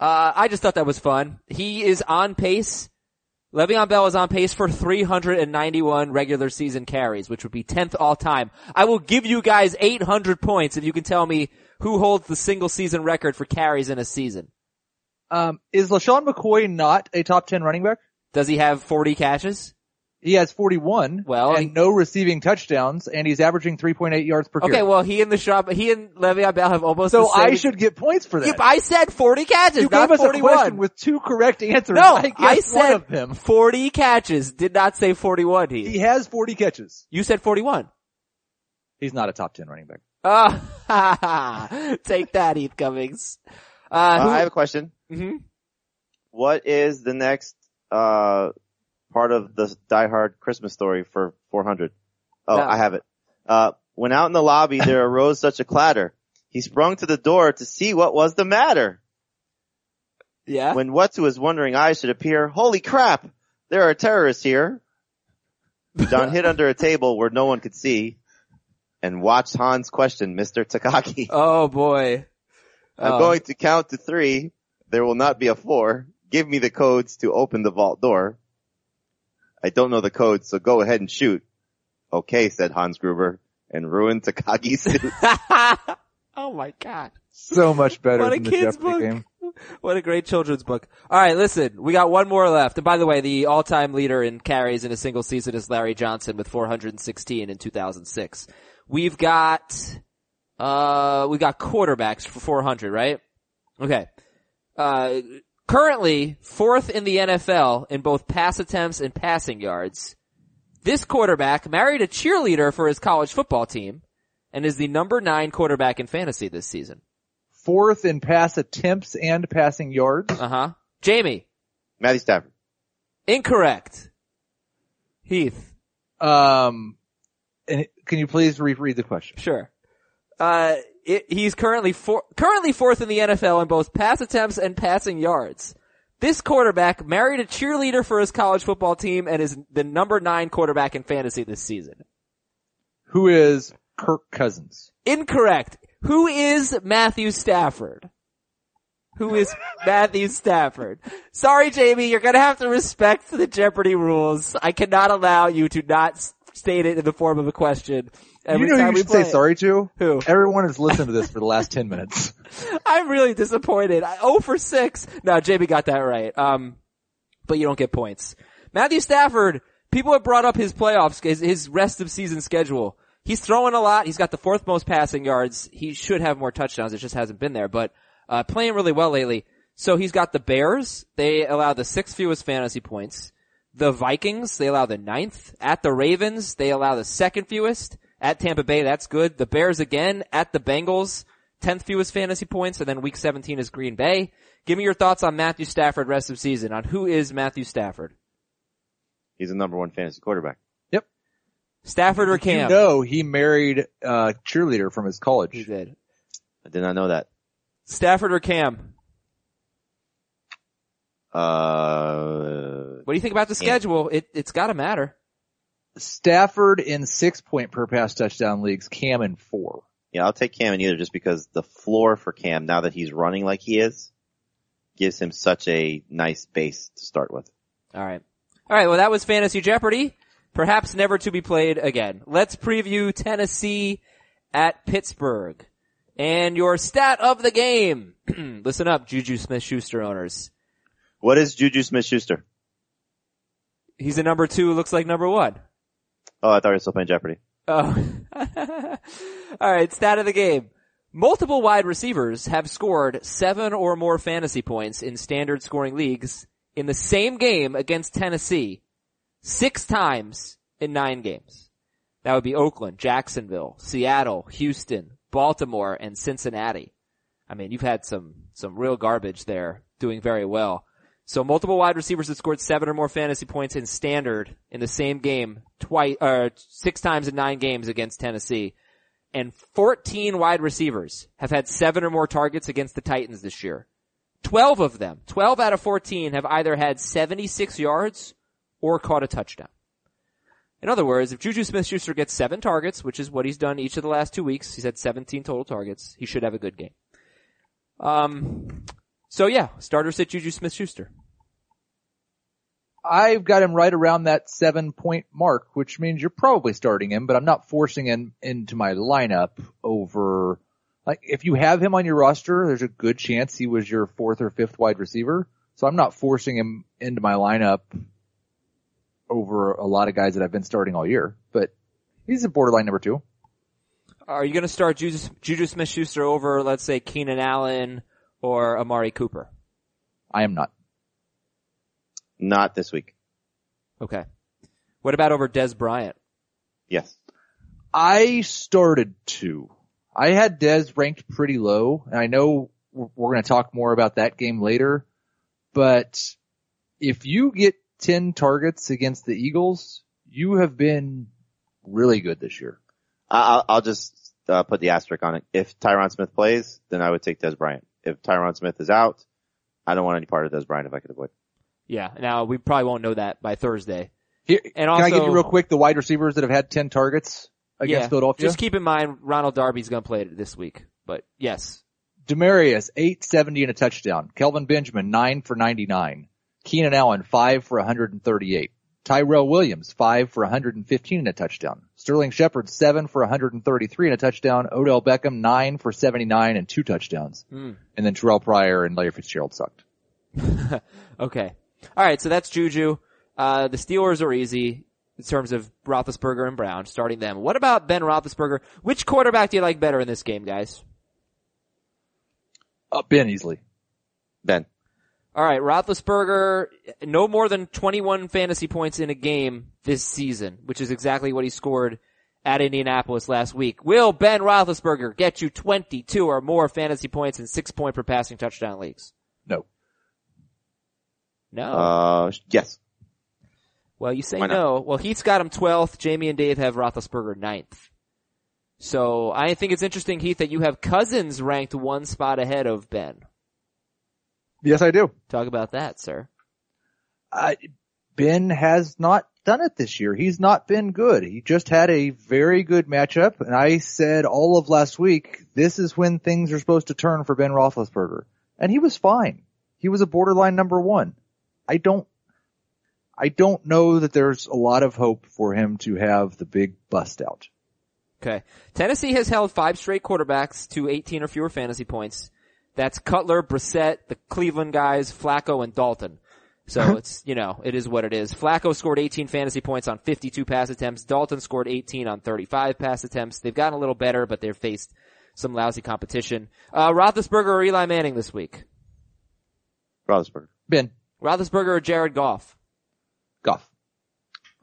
Uh, I just thought that was fun. He is on pace. Le'Veon Bell is on pace for 391 regular season carries, which would be 10th all time. I will give you guys 800 points if you can tell me who holds the single season record for carries in a season. Um, is LeSean McCoy not a top 10 running back? Does he have 40 catches? He has 41. Well, and he- no receiving touchdowns, and he's averaging 3.8 yards per Okay, carry. well, he and the shop, he and Le'Veon Bell have almost so the same. I should get points for that. Yeah, I said 40 catches, you not gave us 41. a question with two correct answers. no, I, I, said one of them. 40 catches. Did not say 41. He. He has 40 catches. You said 41. He's not a top 10 running back. Oh, take that, Heath Cummings. Uh, Uh, who- I have a question. Mhm. What is the next uh part of the Die Hard Christmas story for 400? Oh, No. I have it. Uh, when out in the lobby, there arose such a clatter. He sprung to the door to see what was the matter. Yeah. When what to his wondering eyes should appear, holy crap, there are terrorists here. John hid under a table where no one could see and watched Hans question Mr. Takagi. oh boy. I'm Oh. going to count to three. There will not be a four. Give me the codes to open the vault door. I don't know the codes, so go ahead and shoot. Okay, said Hans Gruber and ruined Takagi's suit. oh my god. So much better than the kid's Jeopardy book. game. What a great children's book. Alright, listen, we got one more left. And by the way, the all-time leader in carries in a single season is Larry Johnson with 416 in 2006. We've got, uh, we got quarterbacks for 400, right? Okay. Uh, currently fourth in the NFL in both pass attempts and passing yards. This quarterback married a cheerleader for his college football team and is the number nine quarterback in fantasy this season. Fourth in pass attempts and passing yards. Uh huh. Jamie. Matthew Stafford. Incorrect. Heath. Um, and can you please reread the question? Sure. Uh, it, he's currently four, currently fourth in the NFL in both pass attempts and passing yards. This quarterback married a cheerleader for his college football team and is the number nine quarterback in fantasy this season. Who is Kirk Cousins? Incorrect. Who is Matthew Stafford? Who is Matthew Stafford? Sorry, Jamie, you're gonna have to respect the Jeopardy rules. I cannot allow you to not state it in the form of a question. Every you know time you we should say sorry to? Who? Everyone has listened to this for the last 10 minutes. I'm really disappointed. I, oh for six. No, JB got that right. Um, but you don't get points. Matthew Stafford, people have brought up his playoffs, his, his rest of season schedule. He's throwing a lot. He's got the fourth most passing yards. He should have more touchdowns. It just hasn't been there, but, uh, playing really well lately. So he's got the Bears. They allow the sixth fewest fantasy points. The Vikings, they allow the ninth. At the Ravens, they allow the second fewest. At Tampa Bay, that's good. The Bears again. At the Bengals, 10th fewest fantasy points, and then week 17 is Green Bay. Give me your thoughts on Matthew Stafford rest of season, on who is Matthew Stafford. He's the number one fantasy quarterback. Yep. Stafford or Cam? You Cam? know he married a cheerleader from his college. He did. I did not know that. Stafford or Cam? Uh, What do you think about the Cam. schedule? It, it's gotta matter. Stafford in six point per pass touchdown leagues, Cam in four. yeah, I'll take Cam and either just because the floor for Cam now that he's running like he is gives him such a nice base to start with. Alright. Alright, well that was Fantasy Jeopardy. Perhaps never to be played again. Let's preview Tennessee at Pittsburgh. And your stat of the game. Listen up, Juju Smith-Schuster owners. What is Juju Smith-Schuster? He's a number two, looks like number one. Oh, I thought you were still playing Jeopardy. Oh. Alright, stat of the game. Multiple wide receivers have scored seven or more fantasy points in standard scoring leagues in the same game against Tennessee six times in nine games. That would be Oakland, Jacksonville, Seattle, Houston, Baltimore, and Cincinnati. I mean, you've had some, some real garbage there doing very well. So multiple wide receivers that scored seven or more fantasy points in standard in the same game twice, uh, six times in nine games against Tennessee. And 14 wide receivers have had seven or more targets against the Titans this year. 12 of them, 12 out of 14 have either had 76 yards or caught a touchdown. In other words, if Juju Smith-Schuster gets seven targets, which is what he's done each of the last two weeks, he's had 17 total targets, he should have a good game. Um, so yeah, starter sit Juju Smith-Schuster. I've got him right around that seven point mark, which means you're probably starting him, but I'm not forcing him into my lineup over, like, if you have him on your roster, there's a good chance he was your fourth or fifth wide receiver. So I'm not forcing him into my lineup over a lot of guys that I've been starting all year, but he's a borderline number two. Are you going to start Juju, Juju Smith-Schuster over, let's say, Keenan Allen or Amari Cooper? I am not. Not this week. Okay. What about over Dez Bryant? Yes. I started to. I had Dez ranked pretty low, and I know we're, we're going to talk more about that game later, but if you get 10 targets against the Eagles, you have been really good this year. I'll, I'll just uh, put the asterisk on it. If Tyron Smith plays, then I would take Dez Bryant. If Tyron Smith is out, I don't want any part of Dez Bryant if I could avoid. Yeah. Now we probably won't know that by Thursday. Here, And can also, I give you real quick the wide receivers that have had 10 targets against yeah, Philadelphia? Just keep in mind Ronald Darby's going to play it this week, but yes. Demaryius, 870 and a touchdown. Kelvin Benjamin, 9 for 99. Keenan Allen, 5 for 138. Tyrell Williams, 5 for 115 and a touchdown. Sterling Shepard, 7 for 133 and a touchdown. Odell Beckham, 9 for 79 and two touchdowns. Hmm. And then Terrell Pryor and Larry Fitzgerald sucked. Okay. All right. So that's Juju. Uh, the Steelers are easy in terms of Roethlisberger and Brown, starting them. What about Ben Roethlisberger? Which quarterback do you like better in this game, guys? Uh, ben easily. Ben. All right, Roethlisberger, no more than 21 fantasy points in a game this season, which is exactly what he scored at Indianapolis last week. Will Ben Roethlisberger get you 22 or more fantasy points in six point per passing touchdown leagues? No. No. Uh, yes. well, you say no. Well, Heath's got him 12th. Jamie and Dave have Roethlisberger 9th. So I think it's interesting, Heath, that you have Cousins ranked one spot ahead of Ben. Yes, I do. Talk about that, sir. I, Ben has not done it this year. He's not been good. He just had a very good matchup, and I said all of last week, this is when things are supposed to turn for Ben Roethlisberger. And he was fine. He was a borderline number one. I don't, I don't know that there's a lot of hope for him to have the big bust out. Okay. Tennessee has held five straight quarterbacks to 18 or fewer fantasy points. That's Cutler, Brissett, the Cleveland guys, Flacco, and Dalton. So it's, you know, it is what it is. Flacco scored 18 fantasy points on 52 pass attempts. Dalton scored 18 on 35 pass attempts. They've gotten a little better, but they've faced some lousy competition. Uh, Roethlisberger or Eli Manning this week? Roethlisberger. Ben, Roethlisberger or Jared Goff? Goff.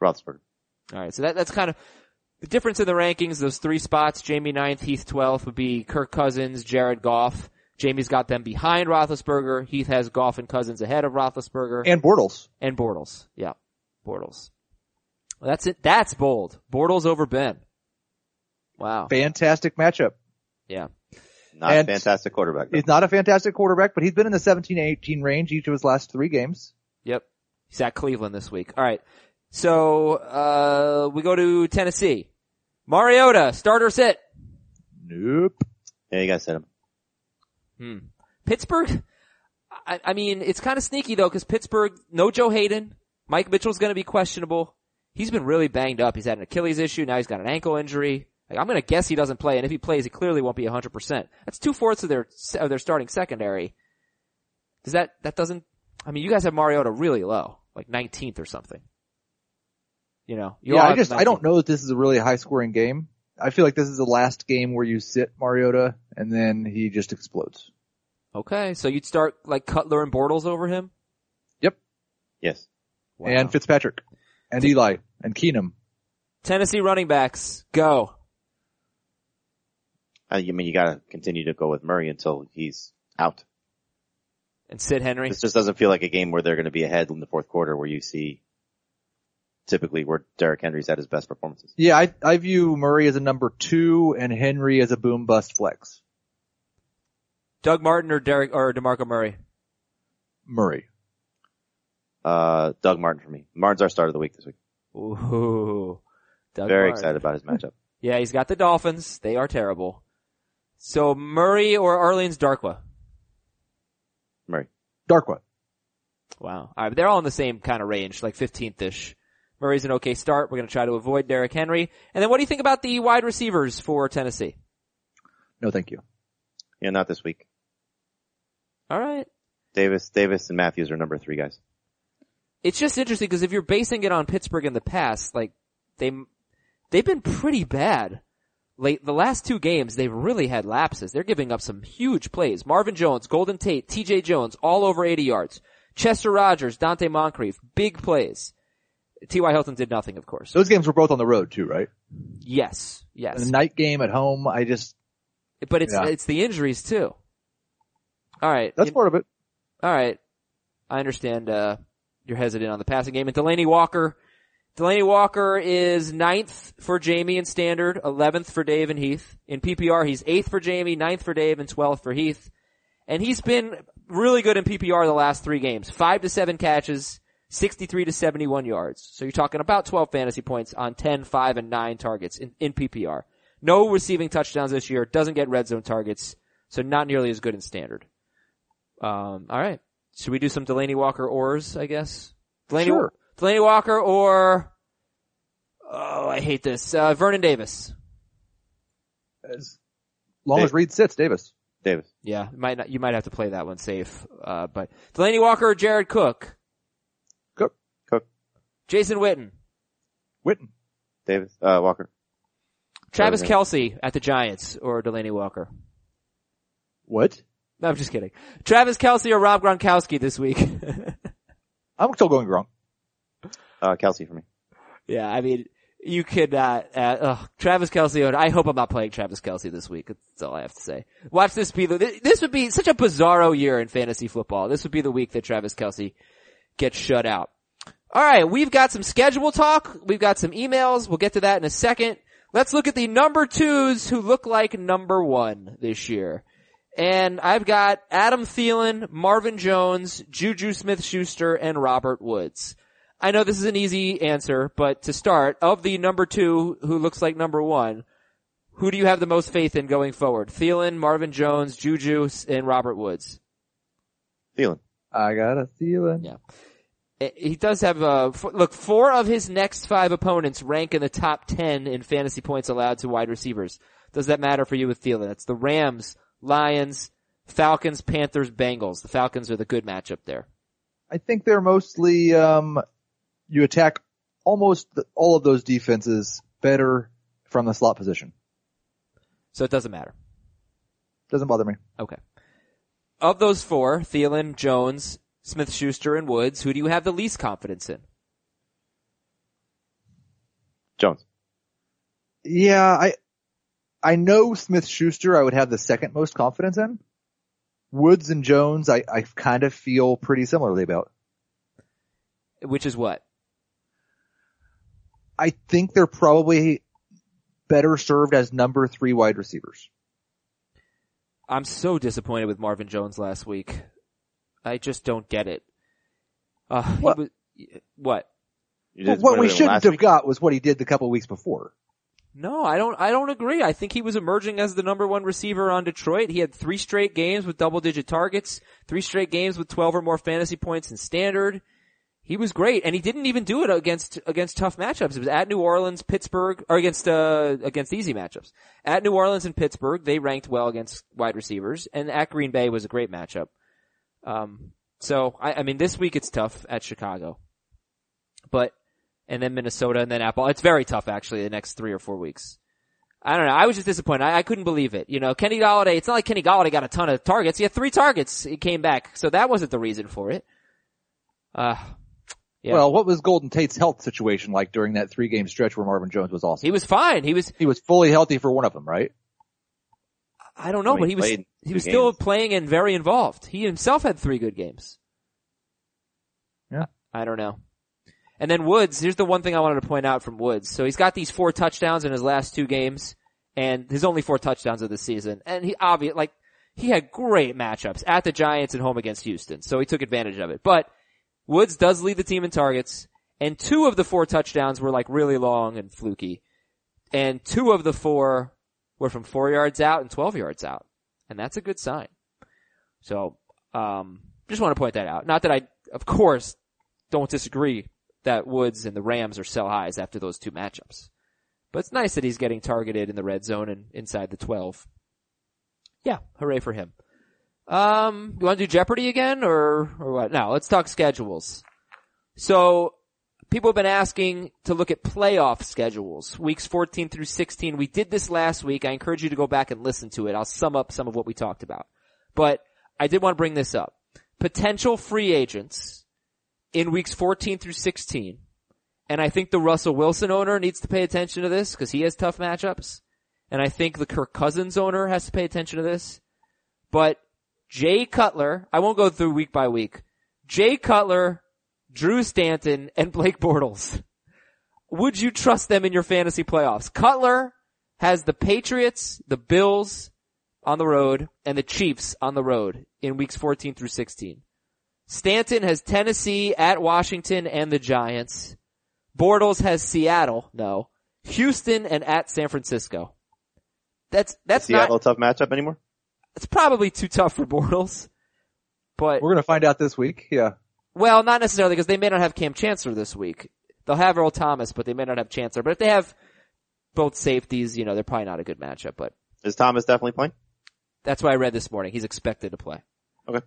Roethlisberger. Alright, so that, that's kind of the difference in the rankings, those three spots, Jamie 9th, Heath 12th would be Kirk Cousins, Jared Goff. Jamie's got them behind Roethlisberger. Heath has Goff and Cousins ahead of Roethlisberger. And Bortles. And Bortles. Yeah. Bortles. Well, that's it. That's bold. Bortles over Ben. Wow. Fantastic matchup. Yeah. Not And- a fantastic quarterback. though. He's not a fantastic quarterback, but he's been in the 17-18 range each of his last three games. Yep. He's at Cleveland this week. All right. So, uh, we go to Tennessee. Mariota, starter sit. Nope. Yeah, you guys said him. Hmm. Pittsburgh, I, I mean, it's kind of sneaky though, cause Pittsburgh, no Joe Haden. Mike Mitchell's gonna be questionable. He's been really banged up. He's had an Achilles issue. Now he's got an ankle injury. Like, I'm gonna guess he doesn't play, and if he plays, he clearly won't be 100%. That's two fourths of their, of their starting secondary. Does that, that doesn't, I mean, you guys have Mariota really low, like 19th or something. You know, you yeah, I have just, I don't know that this is a really high scoring game. I feel like this is the last game where you sit Mariota and then he just explodes. Okay, so you'd start like Cutler and Bortles over him? Yep. Yes. Wow. And Fitzpatrick. And Eli. And Keenum. Tennessee running backs, go. I I mean, you gotta continue to go with Murray until he's out. And Sid Henry. This just doesn't feel like a game where they're gonna be ahead in the fourth quarter where you see typically where Derrick Henry's at his best performances. Yeah, I, I view Murray as a number two and Henry as a boom bust flex. Doug Martin or Derek or DeMarco Murray? Murray. Uh, Doug Martin for me. Martin's our start of the week this week. Ooh. Doug Very Martin. excited about his matchup. Yeah, he's got the Dolphins. They are terrible. So Murray or Orleans Darkwa? Murray. Darkwa. Wow. Alright, they're all in the same kind of range, like 15th-ish. Murray's an okay start. We're gonna try to avoid Derrick Henry. And then what do you think about the wide receivers for Tennessee? No, thank you. Yeah, not this week. Alright. Davis, Davis and Matthews are number three guys. it's just interesting because if you're basing it on Pittsburgh in the past, like they they've been pretty bad. Late the last two games, they've really had lapses. They're giving up some huge plays. Marvin Jones, Golden Tate, T.J. Jones, all over 80 yards. Chester Rogers, Donte Moncrief, big plays. T.Y. Hilton did nothing, of course. Those games were both on the road too, right? Yes, yes. The night game at home, I just, But it's Yeah. it's the injuries too. All right, that's You- part of it. all right. I understand. Uh, you're hesitant on the passing game. And Delanie Walker, Delanie Walker is ninth for Jamie in standard, eleventh for Dave and Heath. In PPR, he's eighth for Jamie, ninth for Dave, and twelfth for Heath. And he's been really good in PPR the last three games. Five to seven catches, 63 to 71 yards. So you're talking about 12 fantasy points on 10, 5, and 9 targets in, in PPR. No receiving touchdowns this year, doesn't get red zone targets, so not nearly as good in standard. Um, alright. Should we do some Delanie Walker ors, I guess? Delanie, Sure. Delanie Walker or, oh, I hate this, uh, Vernon Davis. As long Dave- as Reed sits, Davis. Davis. Yeah, might not, you might have to play that one safe, uh, but Delanie Walker or Jared Cook? Cook. Cook. Jason Witten. Witten. Davis. Uh, Walker. Travis Okay. Kelce at the Giants or Delanie Walker. What? No, I'm just kidding. Travis Kelce or Rob Gronkowski this week. I'm still going wrong. Uh, Kelce for me. yeah, I mean, you could, uh, uh, Travis Kelce, I hope I'm not playing Travis Kelce this week. That's all I have to say. Watch this be the, this would be such a bizarro year in fantasy football. This would be the week that Travis Kelce gets shut out. Alright, we've got some schedule talk. We've got some emails. We'll get to that in a second. Let's look at the number twos who look like number one this year. And I've got Adam Thielen, Marvin Jones, Juju Smith-Schuster, and Robert Woods. I know this is an easy answer, but to start, of the number two who looks like number one, who do you have the most faith in going forward? Thielen, Marvin Jones, Juju, and Robert Woods. Thielen. I got a feeling. Yeah. Eh, He does have, a, look, four of his next five opponents rank in the top ten in fantasy points allowed to wide receivers. Does that matter for you with Thielen? It's the Rams, Lions, Falcons, Panthers, Bengals. The Falcons are the good matchup there. I think they're mostly, um, you attack almost the, all of those defenses better from the slot position. So it doesn't matter. Doesn't bother me. Okay. Of those four, Thielen, Jones, Smith Schuster, and Woods, who do you have the least confidence in? Jones. Yeah, I, I know Smith Schuster I would have the second most confidence in. Woods and Jones I, I kind of feel pretty similarly about. Which is what? I think they're probably better served as number three wide receivers. I'm so disappointed with Marvin Jones last week. I just don't get it. Uh, What? was- what? You But just what we shouldn't have week? got was what he did the couple weeks before. No, I don't, I don't agree. I think he was emerging as the number one receiver on Detroit. He had three straight games with double digit targets, three straight games with 12 or more fantasy points in standard. He was great, and he didn't even do it against, against tough matchups. It was at New Orleans, Pittsburgh, or against, uh, against easy matchups. At New Orleans and Pittsburgh, they ranked well against wide receivers, and at Green Bay was a great matchup. Um, so, I, I mean, this week it's tough at Chicago. But, and then Minnesota and then Apple. It's very tough actually the next three or four weeks. I don't know. I was just disappointed. I, I couldn't believe it. You know, Kenny Golladay, it's not like Kenny Golladay got a ton of targets. He had three targets. He came back. So that wasn't the reason for it. Uh, Yeah. Well, what was Golden Tate's health situation like during that three game stretch where Marvin Jones was awesome? he was fine. He was, He was fully healthy for one of them, right? I don't know, Well, but he he was, he two was still games. playing and very involved. He himself had three good games. Yeah. I don't know. And then Woods, here's the one thing I wanted to point out from Woods. So he's got these four touchdowns in his last two games, and his only four touchdowns of the season. And he obvious, like, he had great matchups at the Giants and home against Houston, so he took advantage of it. But Woods does lead the team in targets, and two of the four touchdowns were like really long and fluky. And two of the four were from four yards out and 12 yards out. And that's a good sign. So, um, just want to point that out. Not that I, of course, don't disagree that Woods and the Rams are sell highs after those two matchups. But it's nice that he's getting targeted in the red zone and inside the 12. Yeah, hooray for him. Um, you want to do Jeopardy again or, or what? No, let's talk schedules. So people have been asking to look at playoff schedules, weeks 14 through 16. We did this last week. I encourage you to go back and listen to it. I'll sum up some of what we talked about. But I did want to bring this up. Potential free agents in weeks 14 through 16. And I think the Russell Wilson owner needs to pay attention to this because he has tough matchups. And I think the Kirk Cousins owner has to pay attention to this. But Jay Cutler, I won't go through week by week. Jay Cutler, Drew Stanton, and Blake Bortles. Would you trust them in your fantasy playoffs? Cutler has the Patriots, the Bills on the road, and the Chiefs on the road in weeks 14 through 16. Stanton has Tennessee at Washington and the Giants. Bortles has Seattle, no. Houston and at San Francisco. That's, that's Seattle not, a tough matchup anymore? It's probably too tough for Bortles. But, We're gonna find out this week. Yeah. well, not necessarily because they may not have Cam Chancellor this week. They'll have Earl Thomas, but they may not have Chancellor. But if they have both safeties, you know, they're probably not a good matchup, but Is Thomas definitely playing? that's what I read this morning. He's expected to play. Okay.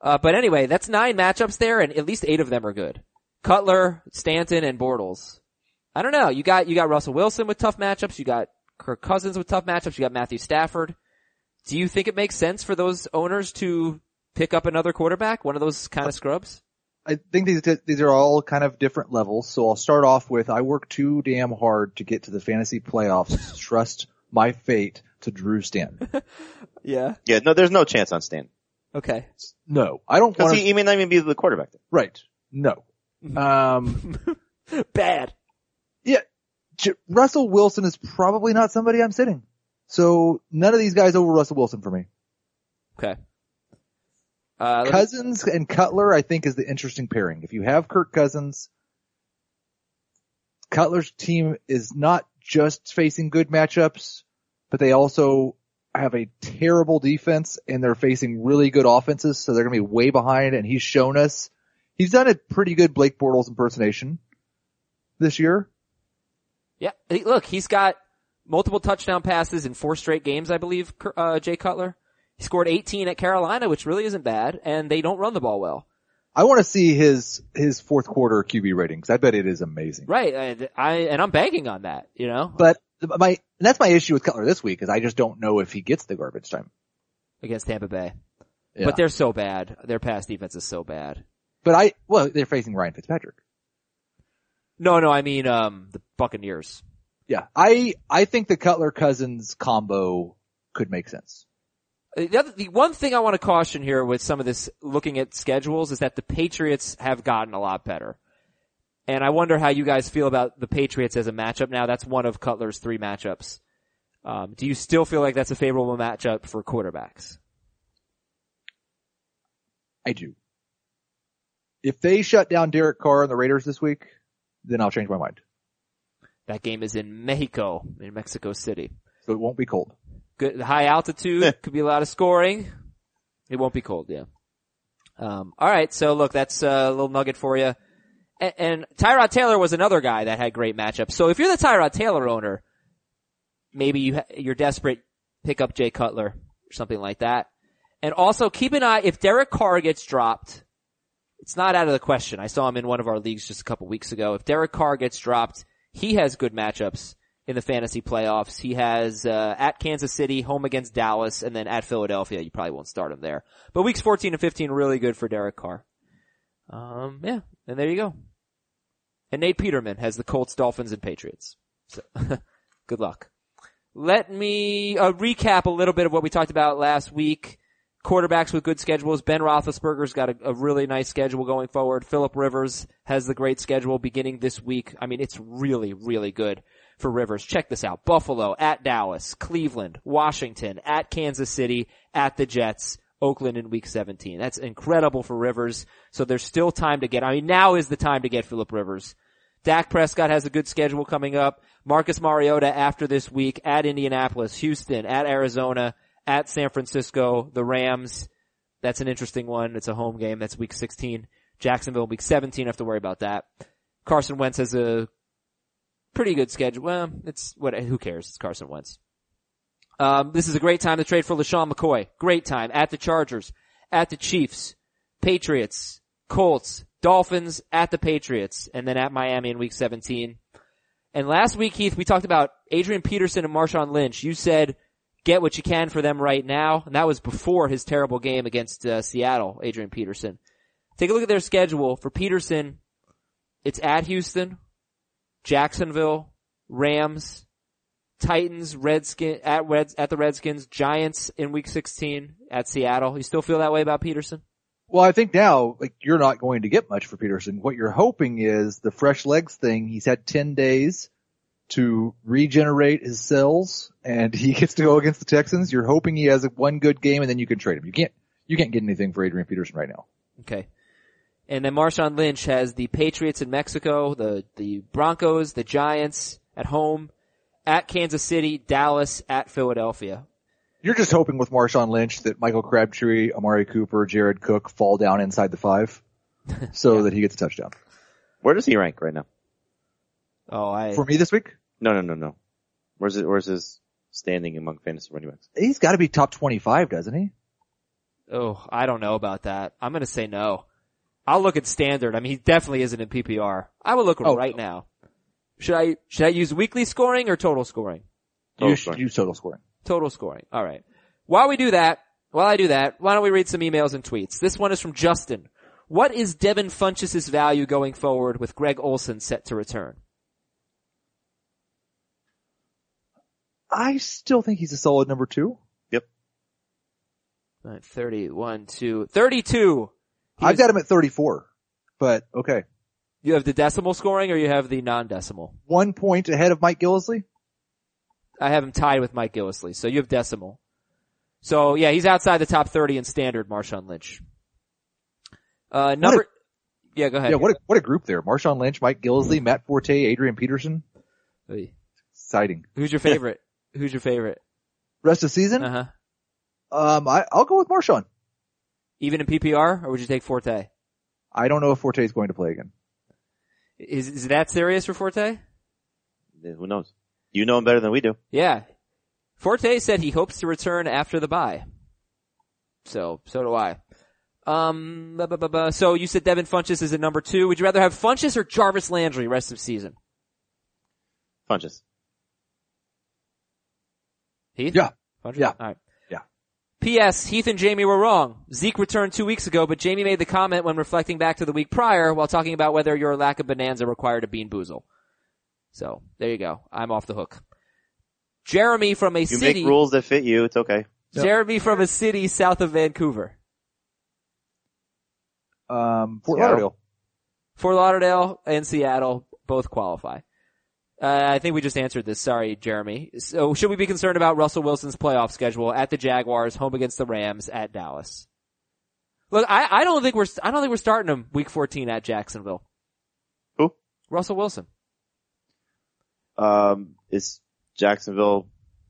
Uh, but anyway, that's nine matchups there and at least eight of them are good. Cutler, Stanton, and Bortles. I don't know. You got, you got Russell Wilson with tough matchups. You got Kirk Cousins with tough matchups. You got Matthew Stafford. Do you think it makes sense for those owners to pick up another quarterback? One of those kind of scrubs? I think these these are all kind of different levels. So I'll start off with I work too damn hard to get to the fantasy playoffs. Trust my fate to Drew Stanton. Yeah. Yeah, no, there's no chance on Stan. Okay. No, I don't Cause want he, he may not even be the quarterback then. Right. No. Um. Bad. Yeah. J- Russell Wilson is probably not somebody I'm sitting. So none of these guys over Russell Wilson for me. Okay. Uh, let me- Cousins and Cutler, I think, is the interesting pairing. If you have Kirk Cousins, Cutler's team is not just facing good matchups, but they also have a terrible defense and they're facing really good offenses, so they're going to be way behind. And he's shown us he's done a pretty good Blake Bortles impersonation this year. Yeah, look, he's got multiple touchdown passes in four straight games, I believe, uh, Jay Cutler. He scored 18 at Carolina, which really isn't bad, and they don't run the ball well. I want to see his his fourth quarter QB ratings. I bet it is amazing. Right, and I, and I'm banking on that, you know, But my and that's my issue with Cutler this week is I just don't know if he gets the garbage time. against Tampa Bay. Yeah. But they're so bad. Their pass defense is so bad. But I well they're facing Ryan Fitzpatrick. No, no, I mean, um, the Buccaneers. Yeah, I I think the Cutler Cousins combo could make sense. Uh, The, other, the one thing I want to caution here with some of this looking at schedules is that the Patriots have gotten a lot better. And I wonder how you guys feel about the Patriots as a matchup now. That's one of Cutler's three matchups. Um, do you still feel like that's a favorable matchup for quarterbacks? I do. If they shut down Derek Carr and the Raiders this week, then I'll change my mind. That game is in Mexico, in Mexico City. So it won't be cold. Good, high altitude, could be a lot of scoring. It won't be cold, yeah. Um, alright, so look, that's a little nugget for you. And, and Tyrod Taylor was another guy that had great matchups. So if you're the Tyrod Taylor owner, maybe you ha- you're desperate, pick up Jay Cutler or something like that. And also keep an eye, if Derek Carr gets dropped, it's not out of the question. I saw him in one of our leagues just a couple weeks ago. If Derek Carr gets dropped, he has good matchups in the fantasy playoffs. He has uh, at Kansas City, home against Dallas, and then at Philadelphia. You probably won't start him there. But weeks 14 and 15 really good for Derek Carr. Um, yeah, and there you go. And Nate Peterman has the Colts, Dolphins, and Patriots. So, good luck. Let me uh, recap a little bit of what we talked about last week. Quarterbacks with good schedules. Ben Roethlisberger's got a, a really nice schedule going forward. Philip Rivers has the great schedule beginning this week. I mean, it's really, really good for Rivers. Check this out. Buffalo, at Dallas, Cleveland, Washington, at Kansas City, at the Jets, Oakland in week 17. That's incredible for Rivers. So there's still time to get, I mean, now is the time to get Philip Rivers. Dak Prescott has a good schedule coming up. Marcus Mariota after this week at Indianapolis, Houston, at Arizona, at San Francisco, the Rams. That's an interesting one. It's a home game. That's week 16. Jacksonville week 17. I Have to worry about that. Carson Wentz has a pretty good schedule. Well, it's what, who cares? It's Carson Wentz. Um, this is a great time to trade for LeSean McCoy. Great time at the Chargers, at the Chiefs, Patriots, Colts, Dolphins, at the Patriots, and then at Miami in week 17. And last week, Heath, we talked about Adrian Peterson and Marshawn Lynch. You said get what you can for them right now, and that was before his terrible game against uh, Seattle, Adrian Peterson. Take a look at their schedule. For Peterson, it's at Houston, Jacksonville, Rams, Titans, Redskin at Reds at the Redskins, Giants in week 16 at Seattle. You still feel that way about Peterson? Well, I think now, like, you're not going to get much for Peterson. What you're hoping is the fresh legs thing. He's had 10 days to regenerate his cells and he gets to go against the Texans. You're hoping he has one good game and then you can trade him. You can't, you can't get anything for Adrian Peterson right now. Okay. And then Marshawn Lynch has the Patriots in Mexico, the, the Broncos, the Giants at home, at Kansas City, Dallas, at Philadelphia. You're just hoping with Marshawn Lynch that Michael Crabtree, Amari Cooper, Jared Cook fall down inside the five so yeah. that he gets a touchdown. Where does he rank right now? Oh, I. For me this week? No, no, no, no. Where's it, where's his standing among fantasy running backs? He's gotta be top 25, doesn't he? Oh, I don't know about that. I'm gonna say no. I'll look at standard. I mean, he definitely isn't in PPR. I will look oh, right no. now. Should I, should I use weekly scoring or total scoring? Total you should use total scoring. Total scoring. Alright. While we do that, while I do that, why don't we read some emails and tweets? This one is from Justin. What is Devin Funchess' value going forward with Greg Olsen set to return? I still think he's a solid number two. Yep. Right, 31, 2, 32. I've got him at 34, but okay. You have the decimal scoring or you have the non-decimal? One point ahead of Mike Gillislee? I have him tied with Mike Gillislee, so you have decimal. So yeah, he's outside the top 30 in standard, Marshawn Lynch. Uh, number, a, yeah, go ahead. Yeah, what a, what a group there. Marshawn Lynch, Mike Gillislee, Matt Forte, Adrian Peterson. Hey. Exciting. Who's your favorite? Who's your favorite? Rest of season? Uh huh. Um, I, I'll go with Marshawn. Even in PPR, or would you take Forte? I don't know if Forte is going to play again. Is is that serious for Forte? Yeah, who knows? You know him better than we do. Yeah. Forte said he hopes to return after the bye. So, so do I. Um, blah, blah, blah, so you said Devin Funchess is at number two. Would you rather have Funchess or Jarvis Landry rest of season? Funchess. Heath? Yeah. Funchess? Yeah. Alright. Yeah. P.S. Heath and Jamie were wrong. Zeke returned two weeks ago, but Jamie made the comment when reflecting back to the week prior while talking about whether your lack of bonanza required a bean boozle. So, there you go. I'm off the hook. Jeremy from a you city. You make rules that fit you, it's okay. Jeremy yep. from a city south of Vancouver. Um, Fort Seattle. Lauderdale. Fort Lauderdale and Seattle both qualify. Uh, I think we just answered this. Sorry, Jeremy. So should we be concerned about Russell Wilson's playoff schedule at the Jaguars, home against the Rams, at Dallas? Look, I, I don't think we're, I don't think we're starting him week 14 at Jacksonville. Who? Russell Wilson. Um, is Jacksonville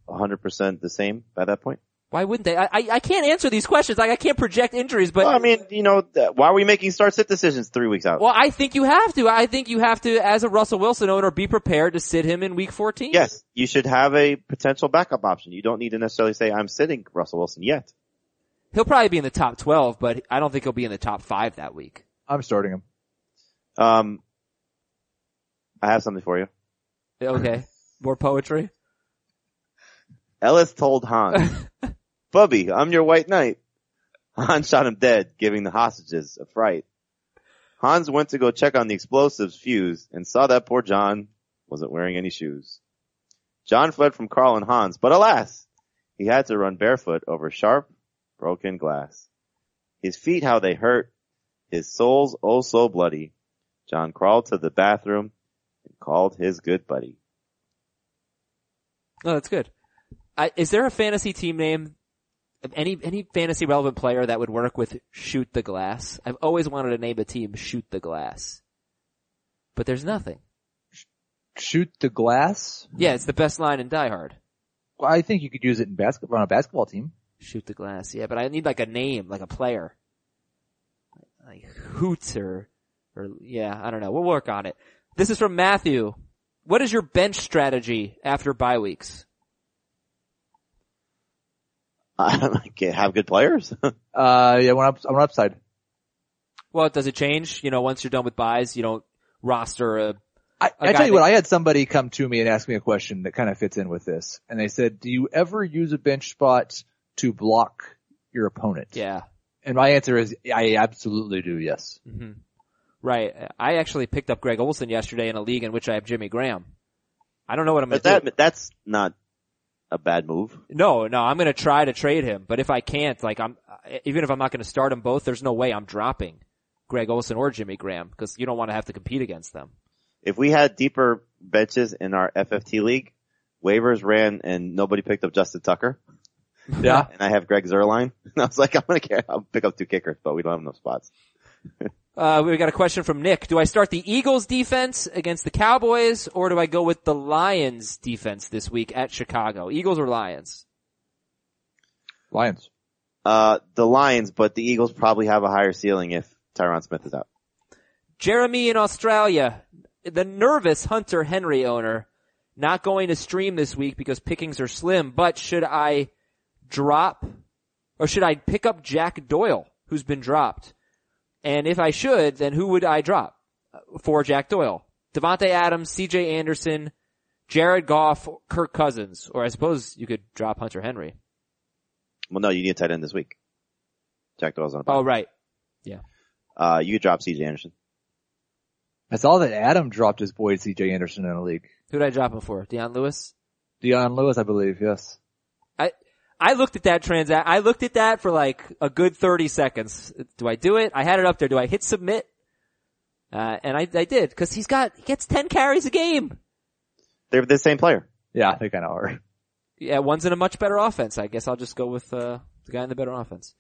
100% the same by that point? Why wouldn't they? I, I, I can't answer these questions. Like I can't project injuries, but well, I mean, you know, why are we making start sit decisions three weeks out? Well, I think you have to. I think you have to, as a Russell Wilson owner, be prepared to sit him in Week 14. Yes, you should have a potential backup option. You don't need to necessarily say I'm sitting Russell Wilson yet. He'll probably be in the top 12, but I don't think he'll be in the top five that week. I'm starting him. Um, I have something for you. Okay, more poetry. Ellis told Hans. Bubby, I'm your white knight. Hans shot him dead, giving the hostages a fright. Hans went to go check on the explosives fuse and saw that poor John wasn't wearing any shoes. John fled from Carl and Hans, but alas, he had to run barefoot over sharp, broken glass. His feet, how they hurt, his soul's oh so bloody. John crawled to the bathroom and called his good buddy. Oh, that's good. I, is there a fantasy team name any any fantasy relevant player that would work with shoot the glass. I've always wanted to name a team shoot the glass, but there's nothing. Shoot the glass? Yeah, it's the best line in Die Hard. Well, I think you could use it in basketball on a basketball team. Shoot the glass, yeah, but I need like a name, like a player, like Hoots or or yeah, I don't know. We'll work on it. This is from Matthew. What is your bench strategy after bye weeks? have good players. uh, yeah, one up, one upside. Well, does it change? You know, once you're done with buys, you don't roster a. I, A I guy tell you that- what, I had somebody come to me and ask me a question that kind of fits in with this. And they said, do you ever use a bench spot to block your opponent? Yeah. And my answer is, I absolutely do, yes. hmm Right. I actually picked up Greg Olsen yesterday in a league in which I have Jimmy Graham. I don't know what I'm going But to do. that's not a bad move. No, no, I'm going to try to trade him, but if I can't, like I'm, even if I'm not going to start them both, there's no way I'm dropping Greg Olsen or Jimmy Graham because you don't want to have to compete against them. If we had deeper benches in our FFT league, waivers ran and nobody picked up Justin Tucker. Yeah. And I have Greg Zuerlein. And I was like, I'm gonna care. I'll pick up two kickers, but we don't have enough spots. Uh, we got a question from Nick. Do I start the Eagles defense against the Cowboys or do I go with the Lions defense this week at Chicago? Eagles or Lions? Lions. Uh, the Lions, but the Eagles probably have a higher ceiling if Tyron Smith is out. Jeremy in Australia, the nervous Hunter Henry owner, not going to stream this week because pickings are slim, but should I drop or should I pick up Jack Doyle who's been dropped? And if I should, then who would I drop for Jack Doyle? Davante Adams, CJ Anderson, Jared Goff, Kirk Cousins, or I suppose you could drop Hunter Henry. Well, no, you need a tight end this week. Jack Doyle's on a bye. Oh, right. Yeah. Uh, you could drop CJ Anderson. I saw that Adam dropped his boy CJ Anderson in a league. Who did I drop him for? Dion Lewis? Dion Lewis, I believe, yes. I looked at that transact. I looked at that for like a good 30 seconds. Do I do it? I had it up there. Do I hit submit? Uh, and I, I did because he's got, he gets 10 carries a game. They're the same player. Yeah, they kind of are. Yeah, one's in a much better offense. I guess I'll just go with, uh, the guy in the better offense.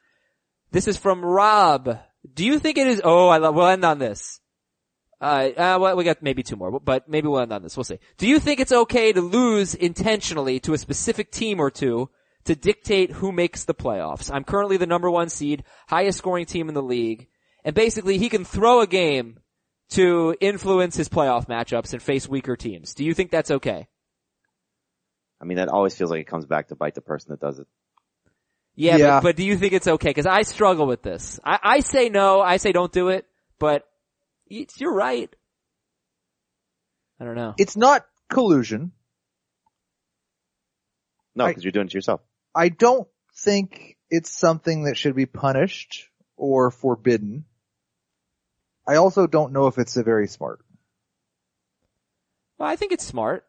This is from Rob. Do you think it is, oh, I love, we'll end on this. Uh, uh, well, we got maybe two more, but maybe we'll end on this. We'll see. Do you think it's okay to lose intentionally to a specific team or two to dictate who makes the playoffs? I'm currently the number one seed, highest scoring team in the league, and basically he can throw a game to influence his playoff matchups and face weaker teams. Do you think that's okay? I mean, that always feels like it comes back to bite the person that does it. Yeah, Yeah. But, but do you think it's okay? Cause I struggle with this. I, I say no, I say don't do it, but you're right. I don't know. It's not collusion. No, because you're doing it to yourself. I don't think it's something that should be punished or forbidden. I also don't know if it's a very smart. Well, I think it's smart.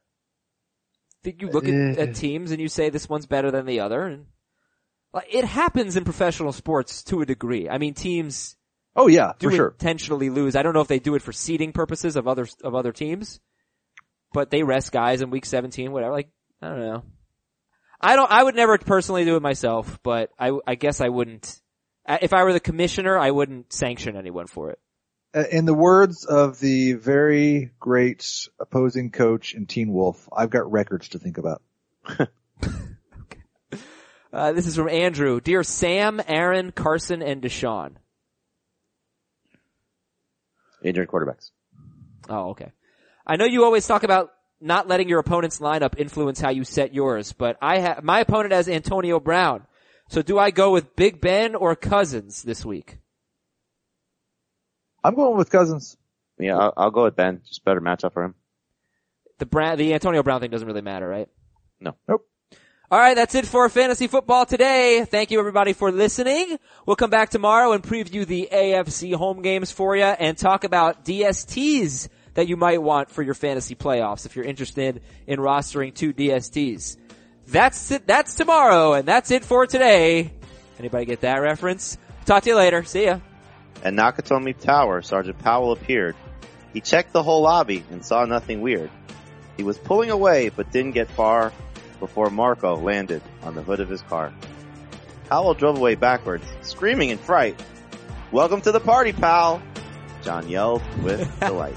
I think you look at, Eh. at teams and you say this one's better than the other and like, it happens in professional sports to a degree. I mean, teams Oh yeah, do for sure. intentionally lose. I don't know if they do it for seeding purposes of other, of other teams, but they rest guys in week 17, whatever. Like, I don't know. I don't, I would never personally do it myself, but I, I guess I wouldn't, uh, if I were the commissioner, I wouldn't sanction anyone for it. Uh, In the words of the very great opposing coach in Teen Wolf, I've got records to think about. Uh, this is from Andrew. Dear Sam, Aaron, Carson, and Deshaun. Injured quarterbacks. Oh, okay. I know you always talk about not letting your opponent's lineup influence how you set yours, but I have, my opponent has Antonio Brown. So do I go with Big Ben or Cousins this week? I'm going with Cousins. Yeah, I'll, I'll go with Ben. Just better matchup for him. The Brown, the Antonio Brown thing doesn't really matter, right? No. Nope. All right, that's it for fantasy football today. Thank you everybody for listening. We'll come back tomorrow and preview the AFC home games for you and talk about DSTs that you might want for your fantasy playoffs if you're interested in rostering two DSTs. That's it. That's tomorrow and that's it for today. Anybody get that reference? Talk to you later. See ya. At Nakatomi Tower, Sergeant Powell appeared. He checked the whole lobby and saw nothing weird. He was pulling away but didn't get far before Marco landed on the hood of his car. Powell drove away backwards, screaming in fright. Welcome to the party, pal! John yelled with delight.